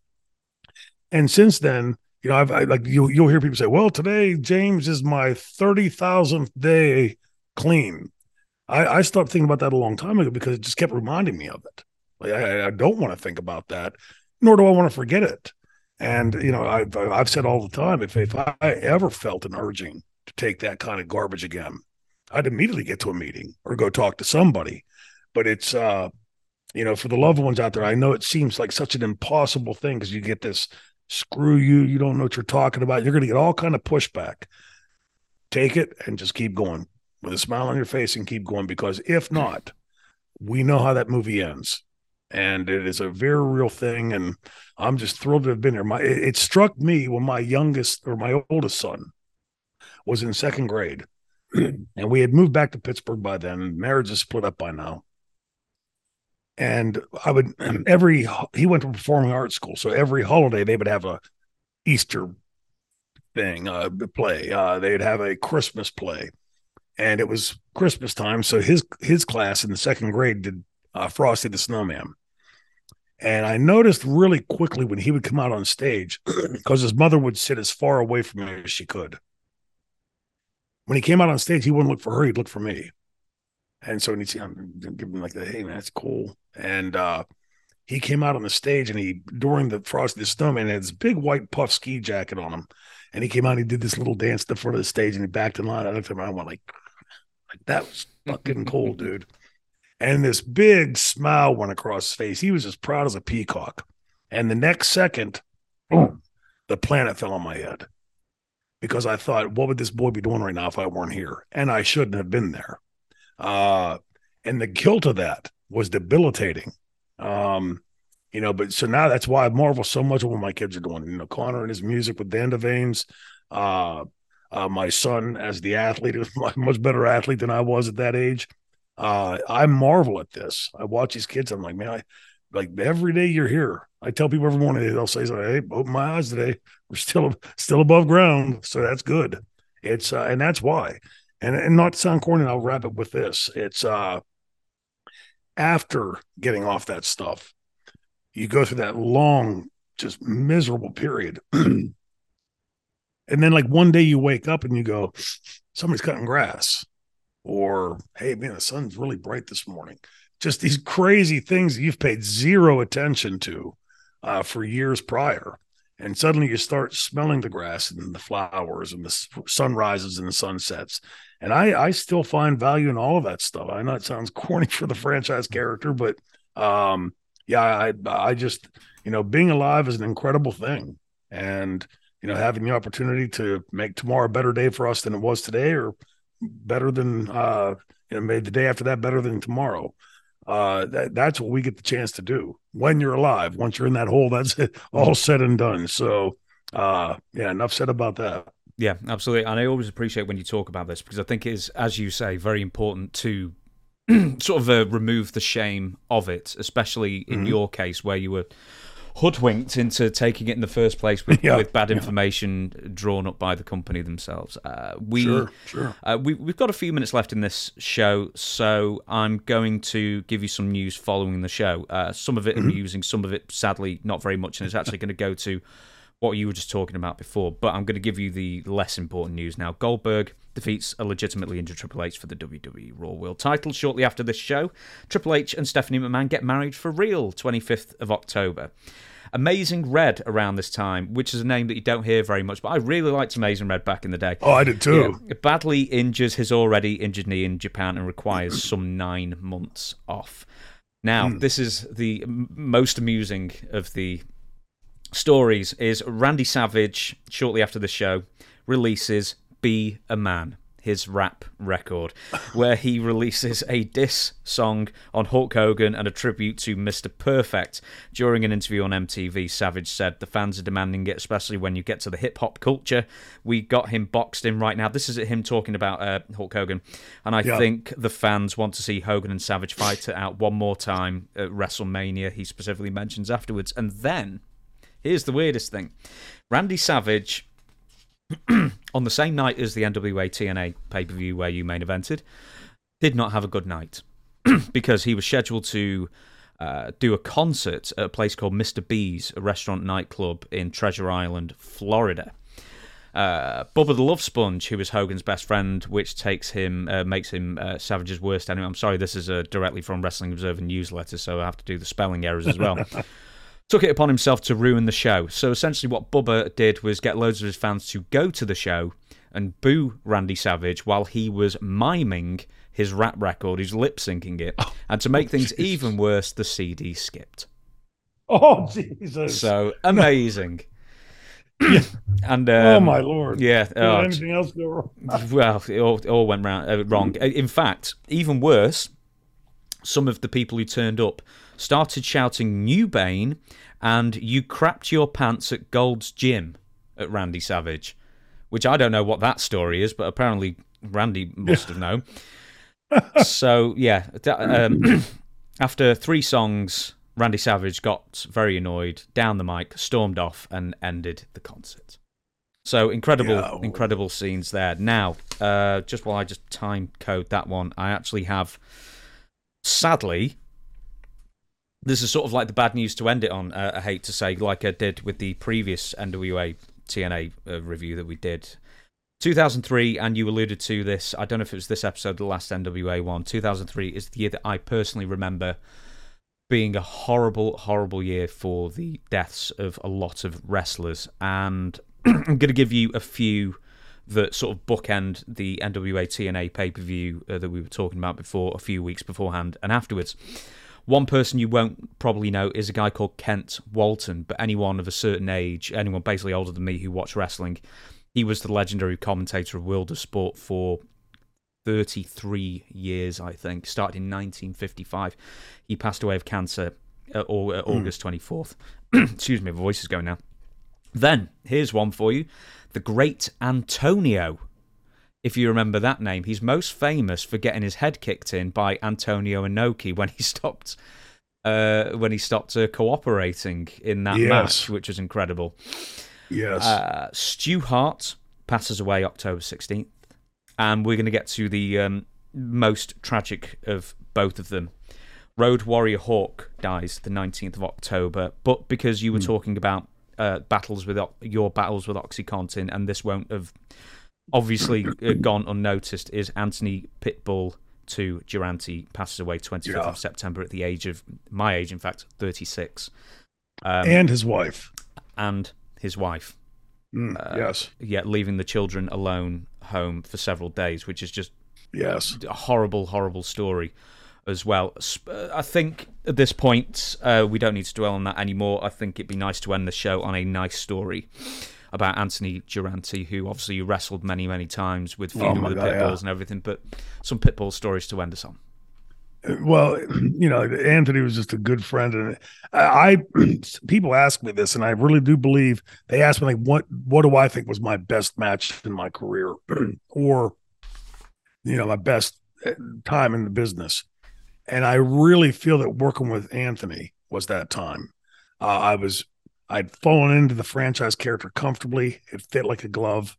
And since then, you know, I've I, like you, you'll hear people say, "Well, today James is my thirty thousandth day clean." I, I stopped thinking about that a long time ago because it just kept reminding me of it. Like I, I don't want to think about that, nor do I want to forget it. And you know, I've I've said all the time, if if I ever felt an urging to take that kind of garbage again, I'd immediately get to a meeting or go talk to somebody. But it's uh, you know, for the loved ones out there, I know it seems like such an impossible thing because you get this screw you, you don't know what you're talking about. You're going to get all kind of pushback. Take it and just keep going with a smile on your face and keep going because if not, we know how that movie ends. And it is a very real thing. And I'm just thrilled to have been here. My it struck me when my youngest or my oldest son was in second grade. And we had moved back to Pittsburgh by then. Marriage is split up by now. And I would every he went to performing arts school. So every holiday they would have a Easter thing, uh, play. Uh, they'd have a Christmas play and it was Christmas time. So his his class in the second grade did uh, Frosty the Snowman. And I noticed really quickly when he would come out on stage, because his mother would sit as far away from me as she could. When he came out on stage, he wouldn't look for her; he'd look for me. And so when he'd see him, give him like the "Hey man, that's cool." And uh, he came out on the stage, and he during the Frosty the Snowman had this big white puff ski jacket on him, and he came out, and he did this little dance at the front of the stage, and he backed in line. I looked at him, I went like, like that was fucking cool, dude. And this big smile went across his face. He was as proud as a peacock. And the next second, boom, the planet fell on my head because I thought, what would this boy be doing right now if I weren't here? And I shouldn't have been there. Uh, and the guilt of that was debilitating. Um, you know, but so now that's why I marvel so much at what my kids are doing. You know, Connor and his music with Dan Devanes, uh, uh, my son as the athlete much better athlete than I was at that age. Uh, I marvel at this. I watch these kids. I'm like, man, I like every day you're here. I tell people every morning they'll say, "Hey, open my eyes today. We're still still above ground, so that's good." It's uh, and that's why. And and not to sound corny, I'll wrap it with this. It's uh after getting off that stuff, you go through that long, just miserable period. and then like one day you wake up and you go, somebody's cutting grass. Or, hey, man, the sun's really bright this morning. Just these crazy things you've paid zero attention to uh, for years prior. And suddenly you start smelling the grass and the flowers and the sunrises and the sunsets. And i i still find value in all of that stuff. I know it sounds corny for the franchise character but um yeah i i just you know being alive is an incredible thing. And you know having the opportunity to make tomorrow a better day for us than it was today or better than uh you know made the day after that better than tomorrow uh, that, that's what we get the chance to do when you're alive. Once you're in that hole, that's it, all said and done. So, uh, yeah, enough said about that. Yeah, absolutely. And I always appreciate when you talk about this because I think it is, as you say, very important to sort of uh, remove the shame of it, especially in mm-hmm. your case where you were hoodwinked into taking it in the first place with, yeah, with bad information yeah. drawn up by the company themselves. Uh, we, sure, sure. Uh, we, we've got a few minutes left in this show, so I'm going to give you some news following the show. Uh, some of it mm-hmm. amusing, some of it sadly not very much, and it's actually going to go to what you were just talking about before. But I'm going to give you the less important news now. Goldberg defeats a legitimately injured Triple H for the WWE Raw World title shortly after this show. Triple H and Stephanie McMahon get married for real, 25th of October. Amazing Red around this time, which is a name that you don't hear very much, but I really liked Amazing Red back in the day. Oh, I did too. Yeah, badly injures his already injured knee in Japan and requires some nine months off. Now, mm. this is the most amusing of the stories is Randy Savage, shortly after the show, releases Be a Man his rap record, where he releases a diss song on Hulk Hogan and a tribute to Mr. Perfect. During an interview on MTV, Savage said, The fans are demanding it, especially when you get to the hip hop culture. We got him boxed in right now. This is him talking about uh, Hulk Hogan. And I yeah. think the fans want to see Hogan and Savage fight it out one more time at WrestleMania, he specifically mentions afterwards. And then, here's the weirdest thing Randy Savage on the same night as the NWA TNA pay per view where you main evented, did not have a good night because he was scheduled to uh, do a concert at a place called Mr. B's, a restaurant nightclub in Treasure Island, Florida. Uh, Bubba the Love Sponge, who is Hogan's best friend, which takes him uh, makes him uh, Savage's worst enemy. I'm sorry, this is uh, directly from Wrestling Observer newsletter, so I have to do the spelling errors as well. took it upon himself to ruin the show. So essentially, what Bubba did was get loads of his fans to go to the show and boo Randy Savage while he was miming his rap record. He's lip syncing it. Oh, and to make things even worse, the CD skipped. Oh, Jesus. So amazing. Yeah. And um, oh my lord, yeah. Did uh, anything else go wrong? well, it all, it all went round, uh, wrong. In fact, even worse, some of the people who turned up started shouting New Bane and you crapped your pants at Gold's Gym at Randy Savage, which I don't know what that story is, but apparently Randy must have known. so, yeah, um, after three songs, Randy Savage got very annoyed, down the mic, stormed off, and ended the concert. So incredible, incredible scenes there. Now, uh, just while I just time code that one, I actually have, sadly, this is sort of like the bad news to end it on. Uh, I hate to say, like I did with the previous NWA TNA uh, review that we did. 2003, and you alluded to this. I don't know if it was this episode, the last NWA one. 2003 is the year that I personally remember being a horrible, horrible year for the deaths of a lot of wrestlers. And I'm going to give you a few that sort of bookend the NWA TNA pay per view uh, that we were talking about before, a few weeks beforehand and afterwards. One person you won't probably know is a guy called Kent Walton, but anyone of a certain age, anyone basically older than me who watched wrestling, he was the legendary commentator of World of Sport for 33 years, I think. Started in 1955. He passed away of cancer uh, or, uh, August 24th. Excuse me, my voice is going now. Then, here's one for you The Great Antonio. If you remember that name, he's most famous for getting his head kicked in by Antonio Inoki when he stopped uh, when he stopped uh, cooperating in that Yes. match, which was incredible. Yes. Uh, Stu Hart passes away October 16th, and we're going to get to the um, most tragic of both of them. Road Warrior Hawk dies the 19th of October, but because you were talking about uh, battles with your battles with OxyContin, and this won't have obviously uh, gone unnoticed, is Anthony Pitbull Two Durante passes away 25th Yeah. of September at the age of my age, in fact, 36, um, and his wife. and his wife Mm, uh, yes. yet leaving the children alone home for several days, which is just Yes. a horrible, horrible story as well. Uh, I think at this point, uh, we don't need to dwell on that anymore. I think it'd be nice to end the show on a nice story about Anthony Durante, who obviously you wrestled many, many times with feuding Oh with the God, Pitbulls yeah. and everything, but some Pitbull stories to end us on. Well, you know, Anthony was just a good friend, and I, I people ask me this, and I really do believe they ask me like, what what do I think was my best match in my career, or you know, my best uh, time in the business, and I really feel that working with Anthony was that time. Uh, I was I'd fallen into the franchise character comfortably; it fit like a glove,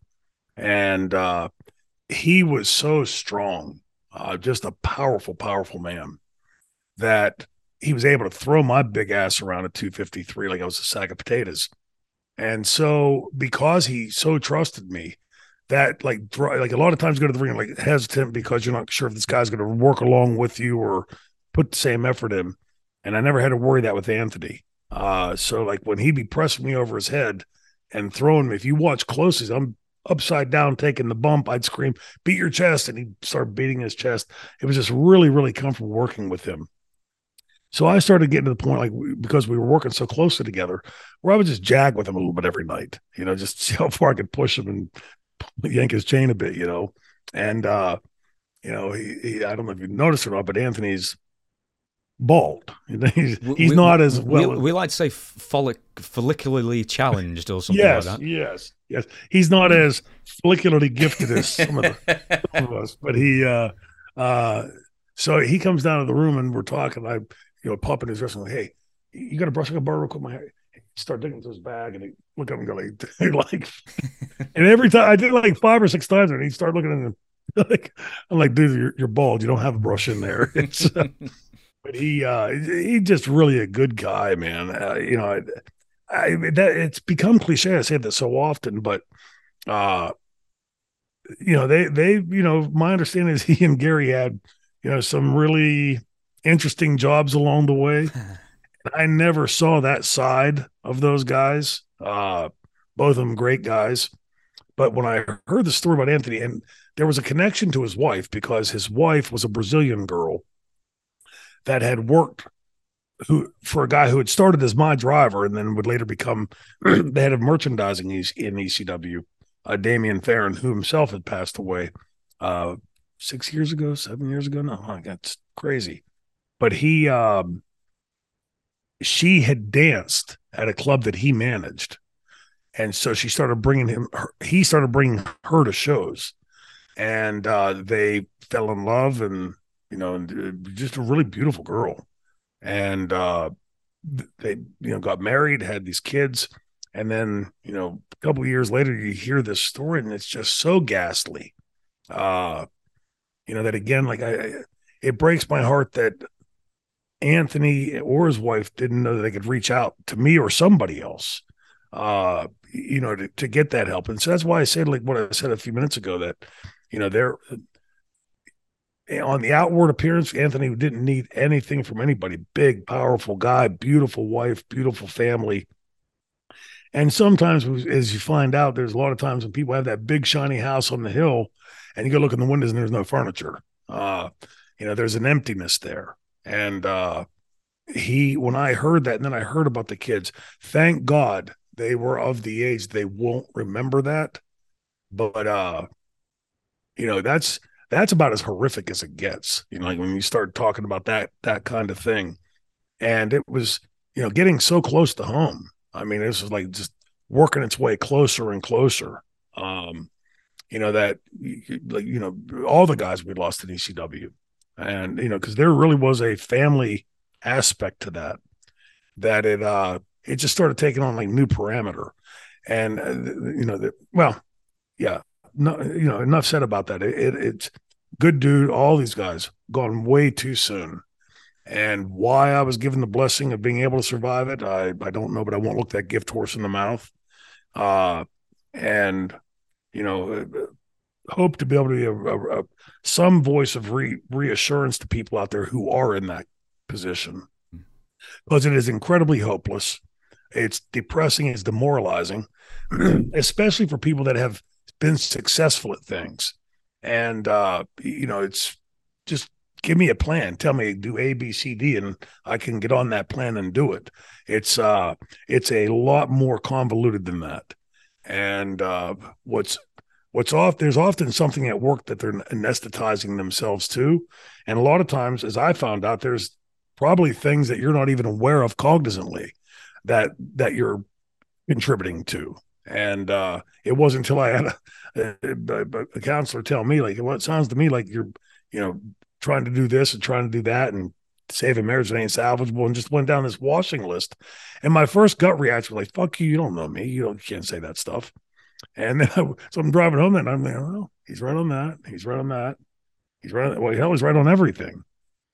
and uh, he was so strong uh, just a powerful, powerful man that he was able to throw my big ass around at 253 like I was a sack of potatoes. And so, because he so trusted me, that like like a lot of times go to the ring like hesitant because you're not sure if this guy's going to work along with you or put the same effort in. And I never had to worry that with Anthony. Uh, so like when he'd be pressing me over his head and throwing me, if you watch closely, I'm upside down taking the bump, I'd scream, beat your chest, and he'd start beating his chest. It was just really, really comfortable working with him. So I started getting to the point, like because we were working so closely together, where I would just jag with him a little bit every night, you know, just see how far I could push him and yank his chain a bit, you know. And uh, you know, he, he I don't know if you noticed or not, but Anthony's bald. He's, We- he's not as we, well. we like to say follic- follicularly challenged or something yes, like that. yes, yes. He's not as follicularly gifted as some of the some of us, but he uh uh so he comes down to the room and we're talking. I you know pop in his dress and like, hey, you got to brush like a bar real quick. My hair. Start digging into his bag and he look at him and go like, like and every time I did like five or six times and he started looking at him like I'm like, dude, you're, you're bald. You don't have a brush in there. It's, uh, but he uh he just really a good guy, man. Uh, you know, I, I that it's become cliche. I say that so often, but uh you know, they they you know, my understanding is he and Gary had you know some really interesting jobs along the way. I never saw that side of those guys. Uh, both of them great guys. But when I heard the story about Anthony, and there was a connection to his wife because his wife was a Brazilian girl that had worked who for a guy who had started as my driver and then would later become the head of merchandising in ECW, uh, Damian Farron, who himself had passed away uh, six years ago, seven years ago. No, it's crazy. But he, um, she had danced at a club that he managed. And so she started bringing him, her, he started bringing her to shows. And uh, they fell in love and, you know, and, uh, just a really beautiful girl. And uh, they, you know, got married, had these kids. And then, you know, a couple years later, you hear this story and it's just so ghastly. Uh, you know, that again, like I, I it breaks my heart that Anthony or his wife didn't know that they could reach out to me or somebody else, uh, you know, to, to get that help. And so that's why I said, like what I said a few minutes ago, that, you know, they're on the outward appearance, Anthony didn't need anything from anybody. Big, powerful guy, beautiful wife, beautiful family. And sometimes, as you find out, there's a lot of times when people have that big, shiny house on the hill and you go look in the windows and there's no furniture. Uh, you know, there's an emptiness there. And uh, he, when I heard that, and then I heard about the kids, thank God they were of the age they won't remember that. But, uh, you know, that's, that's about as horrific as it gets. You know, like when you start talking about that that kind of thing, and it was you know getting so close to home. I mean, this was like just working its way closer and closer. Um, you know that like you know all the guys we lost in ECW, and you know because there really was a family aspect to that that it uh it just started taking on like new parameter, and uh, you know that well, yeah, no, you know enough said about that. It, it it's good dude. All these guys gone way too soon. And why I was given the blessing of being able to survive it, I, I don't know, but I won't look that gift horse in the mouth. Uh, and you know, uh, hope to be able to be a, a, a, some voice of re, reassurance to people out there who are in that position, because it is incredibly hopeless. It's depressing. It's demoralizing, especially for people that have been successful at things. And uh, you know, it's just give me a plan. Tell me do A, B, C, D, and I can get on that plan and do it. It's uh, it's a lot more convoluted than that. And uh, what's what's off there's often something at work that they're anesthetizing themselves to, and a lot of times, as I found out, there's probably things that you're not even aware of cognizantly that that you're contributing to. And uh, it wasn't until I had a, a, a counselor tell me, like, well, it sounds to me like you're, you know, trying to do this and trying to do that and save a marriage that ain't salvageable and just went down this washing list. And my first gut reaction was like, fuck you, you don't know me. You don't you can't say that stuff. And then I, so I'm driving home and I'm like, oh, he's right on that. He's right on that. He's right. On, well, hell, he's right on everything.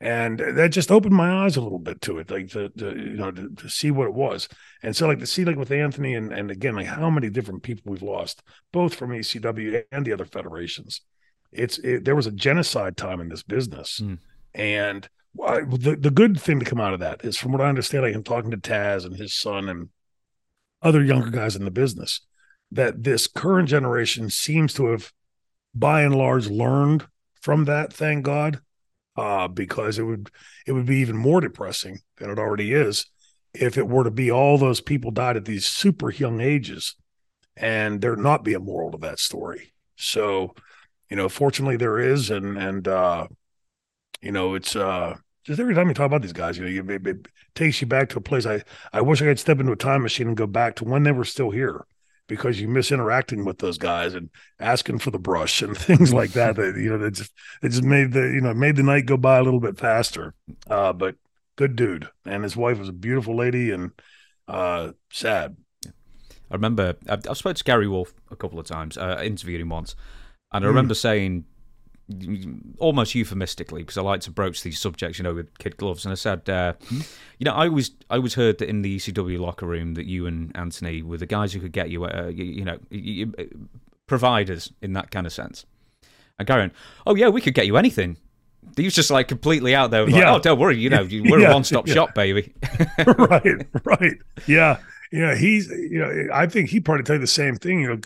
And that just opened my eyes a little bit to it, like to, to you know, to, to, see what it was. And so like to see like with Anthony and, and again, like how many different people we've lost, both from ECW and the other federations it's it, there was a genocide time in this business, mm. and I, the the good thing to come out of that is, from what I understand, like I'm talking to Taz and his son and other younger guys in the business, that this current generation seems to have, by and large, learned from that. Thank God, uh, because it would it would be even more depressing than it already is if it were to be all those people died at these super young ages, and there not be a moral to that story. So you know, fortunately there is, and and uh, you know, it's uh, just every time you talk about these guys, you know, you, it, it takes you back to a place. I I wish I could step into a time machine and go back to when they were still here, because you miss interacting with those guys and asking for the brush and things like that. that you know, that just it just made the you know made the night go by a little bit faster. Uh, but good dude, and his wife was a beautiful lady, and uh, sad. I remember I've, I've spoken to Gary Wolfe a couple of times. Uh, interviewed him once, and I remember mm. saying, almost euphemistically, because I like to broach these subjects, you know, with kid gloves, and I said, uh, mm. you know, I always, I always heard that in the ECW locker room that you and Anthony were the guys who could get you, uh, you, you, know, you, providers in that kind of sense. And Garen, oh yeah, we could get you anything. He was just like completely out there. Like, yeah. Oh, don't worry, you know, we're yeah. a one-stop yeah. shop, baby. right, right, yeah, yeah. He's, you know, I think he probably tell you the same thing. You know,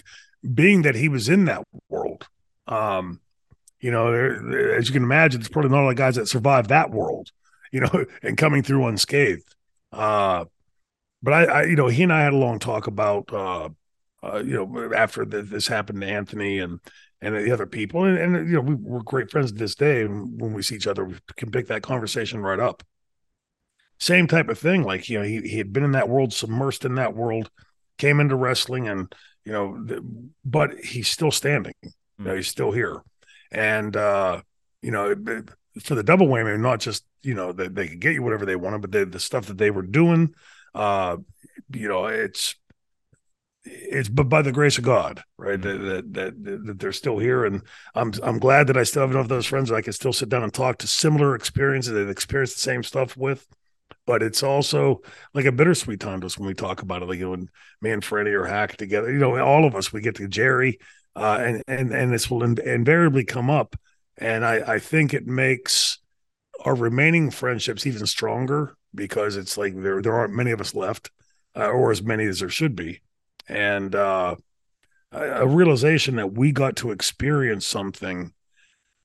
being that he was in that world um, you know, there, as you can imagine, there's probably not a lot of guys that survive that world, you know, and coming through unscathed. Uh, but I, I, you know, he and I had a long talk about, uh, uh, you know, after the, this happened to Anthony and and the other people, and, and you know, we, we're great friends to this day. And when we see each other, we can pick that conversation right up. Same type of thing, like you know, he he had been in that world, submersed in that world, came into wrestling, and you know, but he's still standing. You know, he's still here, and uh, you know, for the double whammy, not just you know they, they could get you whatever they wanted, but they, the stuff that they were doing, uh, you know, it's it's but by the grace of God, right? Mm-hmm. That, that, that that they're still here, and I'm I'm glad that I still have enough of those friends that I can still sit down and talk to similar experiences and experience the same stuff with. But it's also like a bittersweet time to us when we talk about it. Like you know, when me and Freddie are hacked together, you know, all of us we get to Jerry, uh, and and and this will in- invariably come up. And I I think it makes our remaining friendships even stronger because it's like there there aren't many of us left, uh, or as many as there should be, and uh, a realization that we got to experience something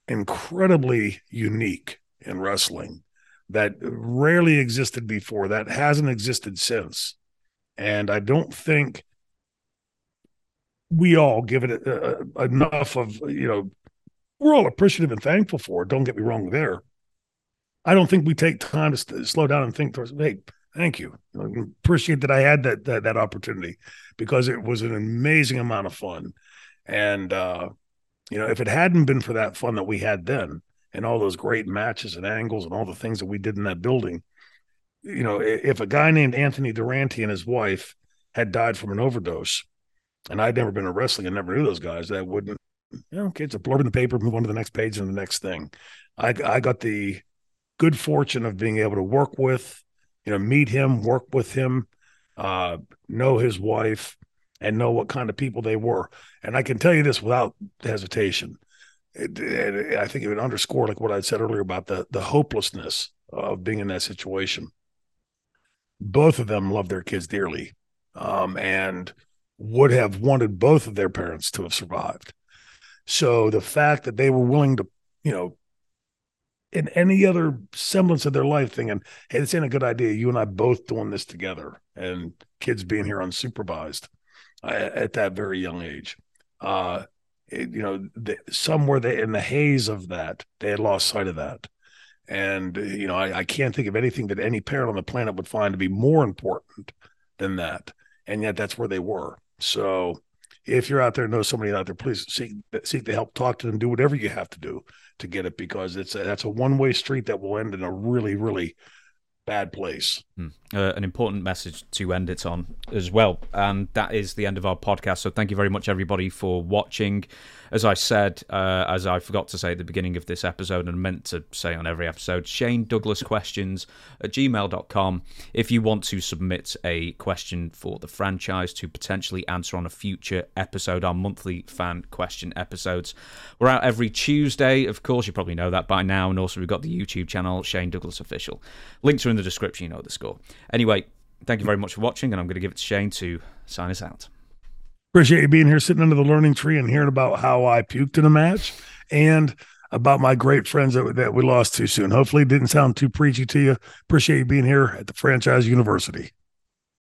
incredibly unique in wrestling that rarely existed before that hasn't existed since and i don't think we all give it uh, enough of you know we're all appreciative and thankful for it. Don't get me wrong there. I don't think we take time to st- slow down and think towards, hey, thank you. appreciate that I had that, that, that opportunity because it was an amazing amount of fun. And uh, you know, if it hadn't been for that fun that we had then and all those great matches and angles and all the things that we did in that building, you know, if a guy named Anthony Durante and his wife had died from an overdose, and I'd never been in wrestling and never knew those guys, that wouldn't, you know, okay, it's a blurb in the paper, move on to the next page and the next thing. I, I got the good fortune of being able to work with, you know, meet him, work with him, uh, know his wife, and know what kind of people they were. And I can tell you this without hesitation. It, it, I think it would underscore like what I said earlier about the the hopelessness of being in that situation. Both of them love their kids dearly, um, and would have wanted both of their parents to have survived. So the fact that they were willing to, you know, in any other semblance of their life thinking, hey, this ain't a good idea. You and I both doing this together and kids being here unsupervised uh, at that very young age. Uh, you know, the, somewhere they, in the haze of that, they had lost sight of that. And, you know, I, I can't think of anything that any parent on the planet would find to be more important than that. And yet that's where they were. So if you're out there know somebody out there, please seek seek the help, talk to them, do whatever you have to do to get it because it's a, that's a one way street that will end in a really really bad place. Hmm. Uh, an important message to end it on as well. And that is the end of our podcast. So thank you very much, everybody, for watching. As I said, uh, as I forgot to say at the beginning of this episode and meant to say on every episode, Shane Douglas questions at gmail.com. If you want to submit a question for the franchise to potentially answer on a future episode, our monthly fan question episodes, we're out every Tuesday. Of course, you probably know that by now. And also, we've got the YouTube channel, Shane Douglas Official. Links are in the description, you know the score. Anyway, thank you very much for watching, and I'm going to give it to Shane to sign us out. Appreciate you being here, sitting under the learning tree, and hearing about how I puked in a match and about my great friends that, that we lost too soon. Hopefully, it didn't sound too preachy to you. Appreciate you being here at the Franchise University.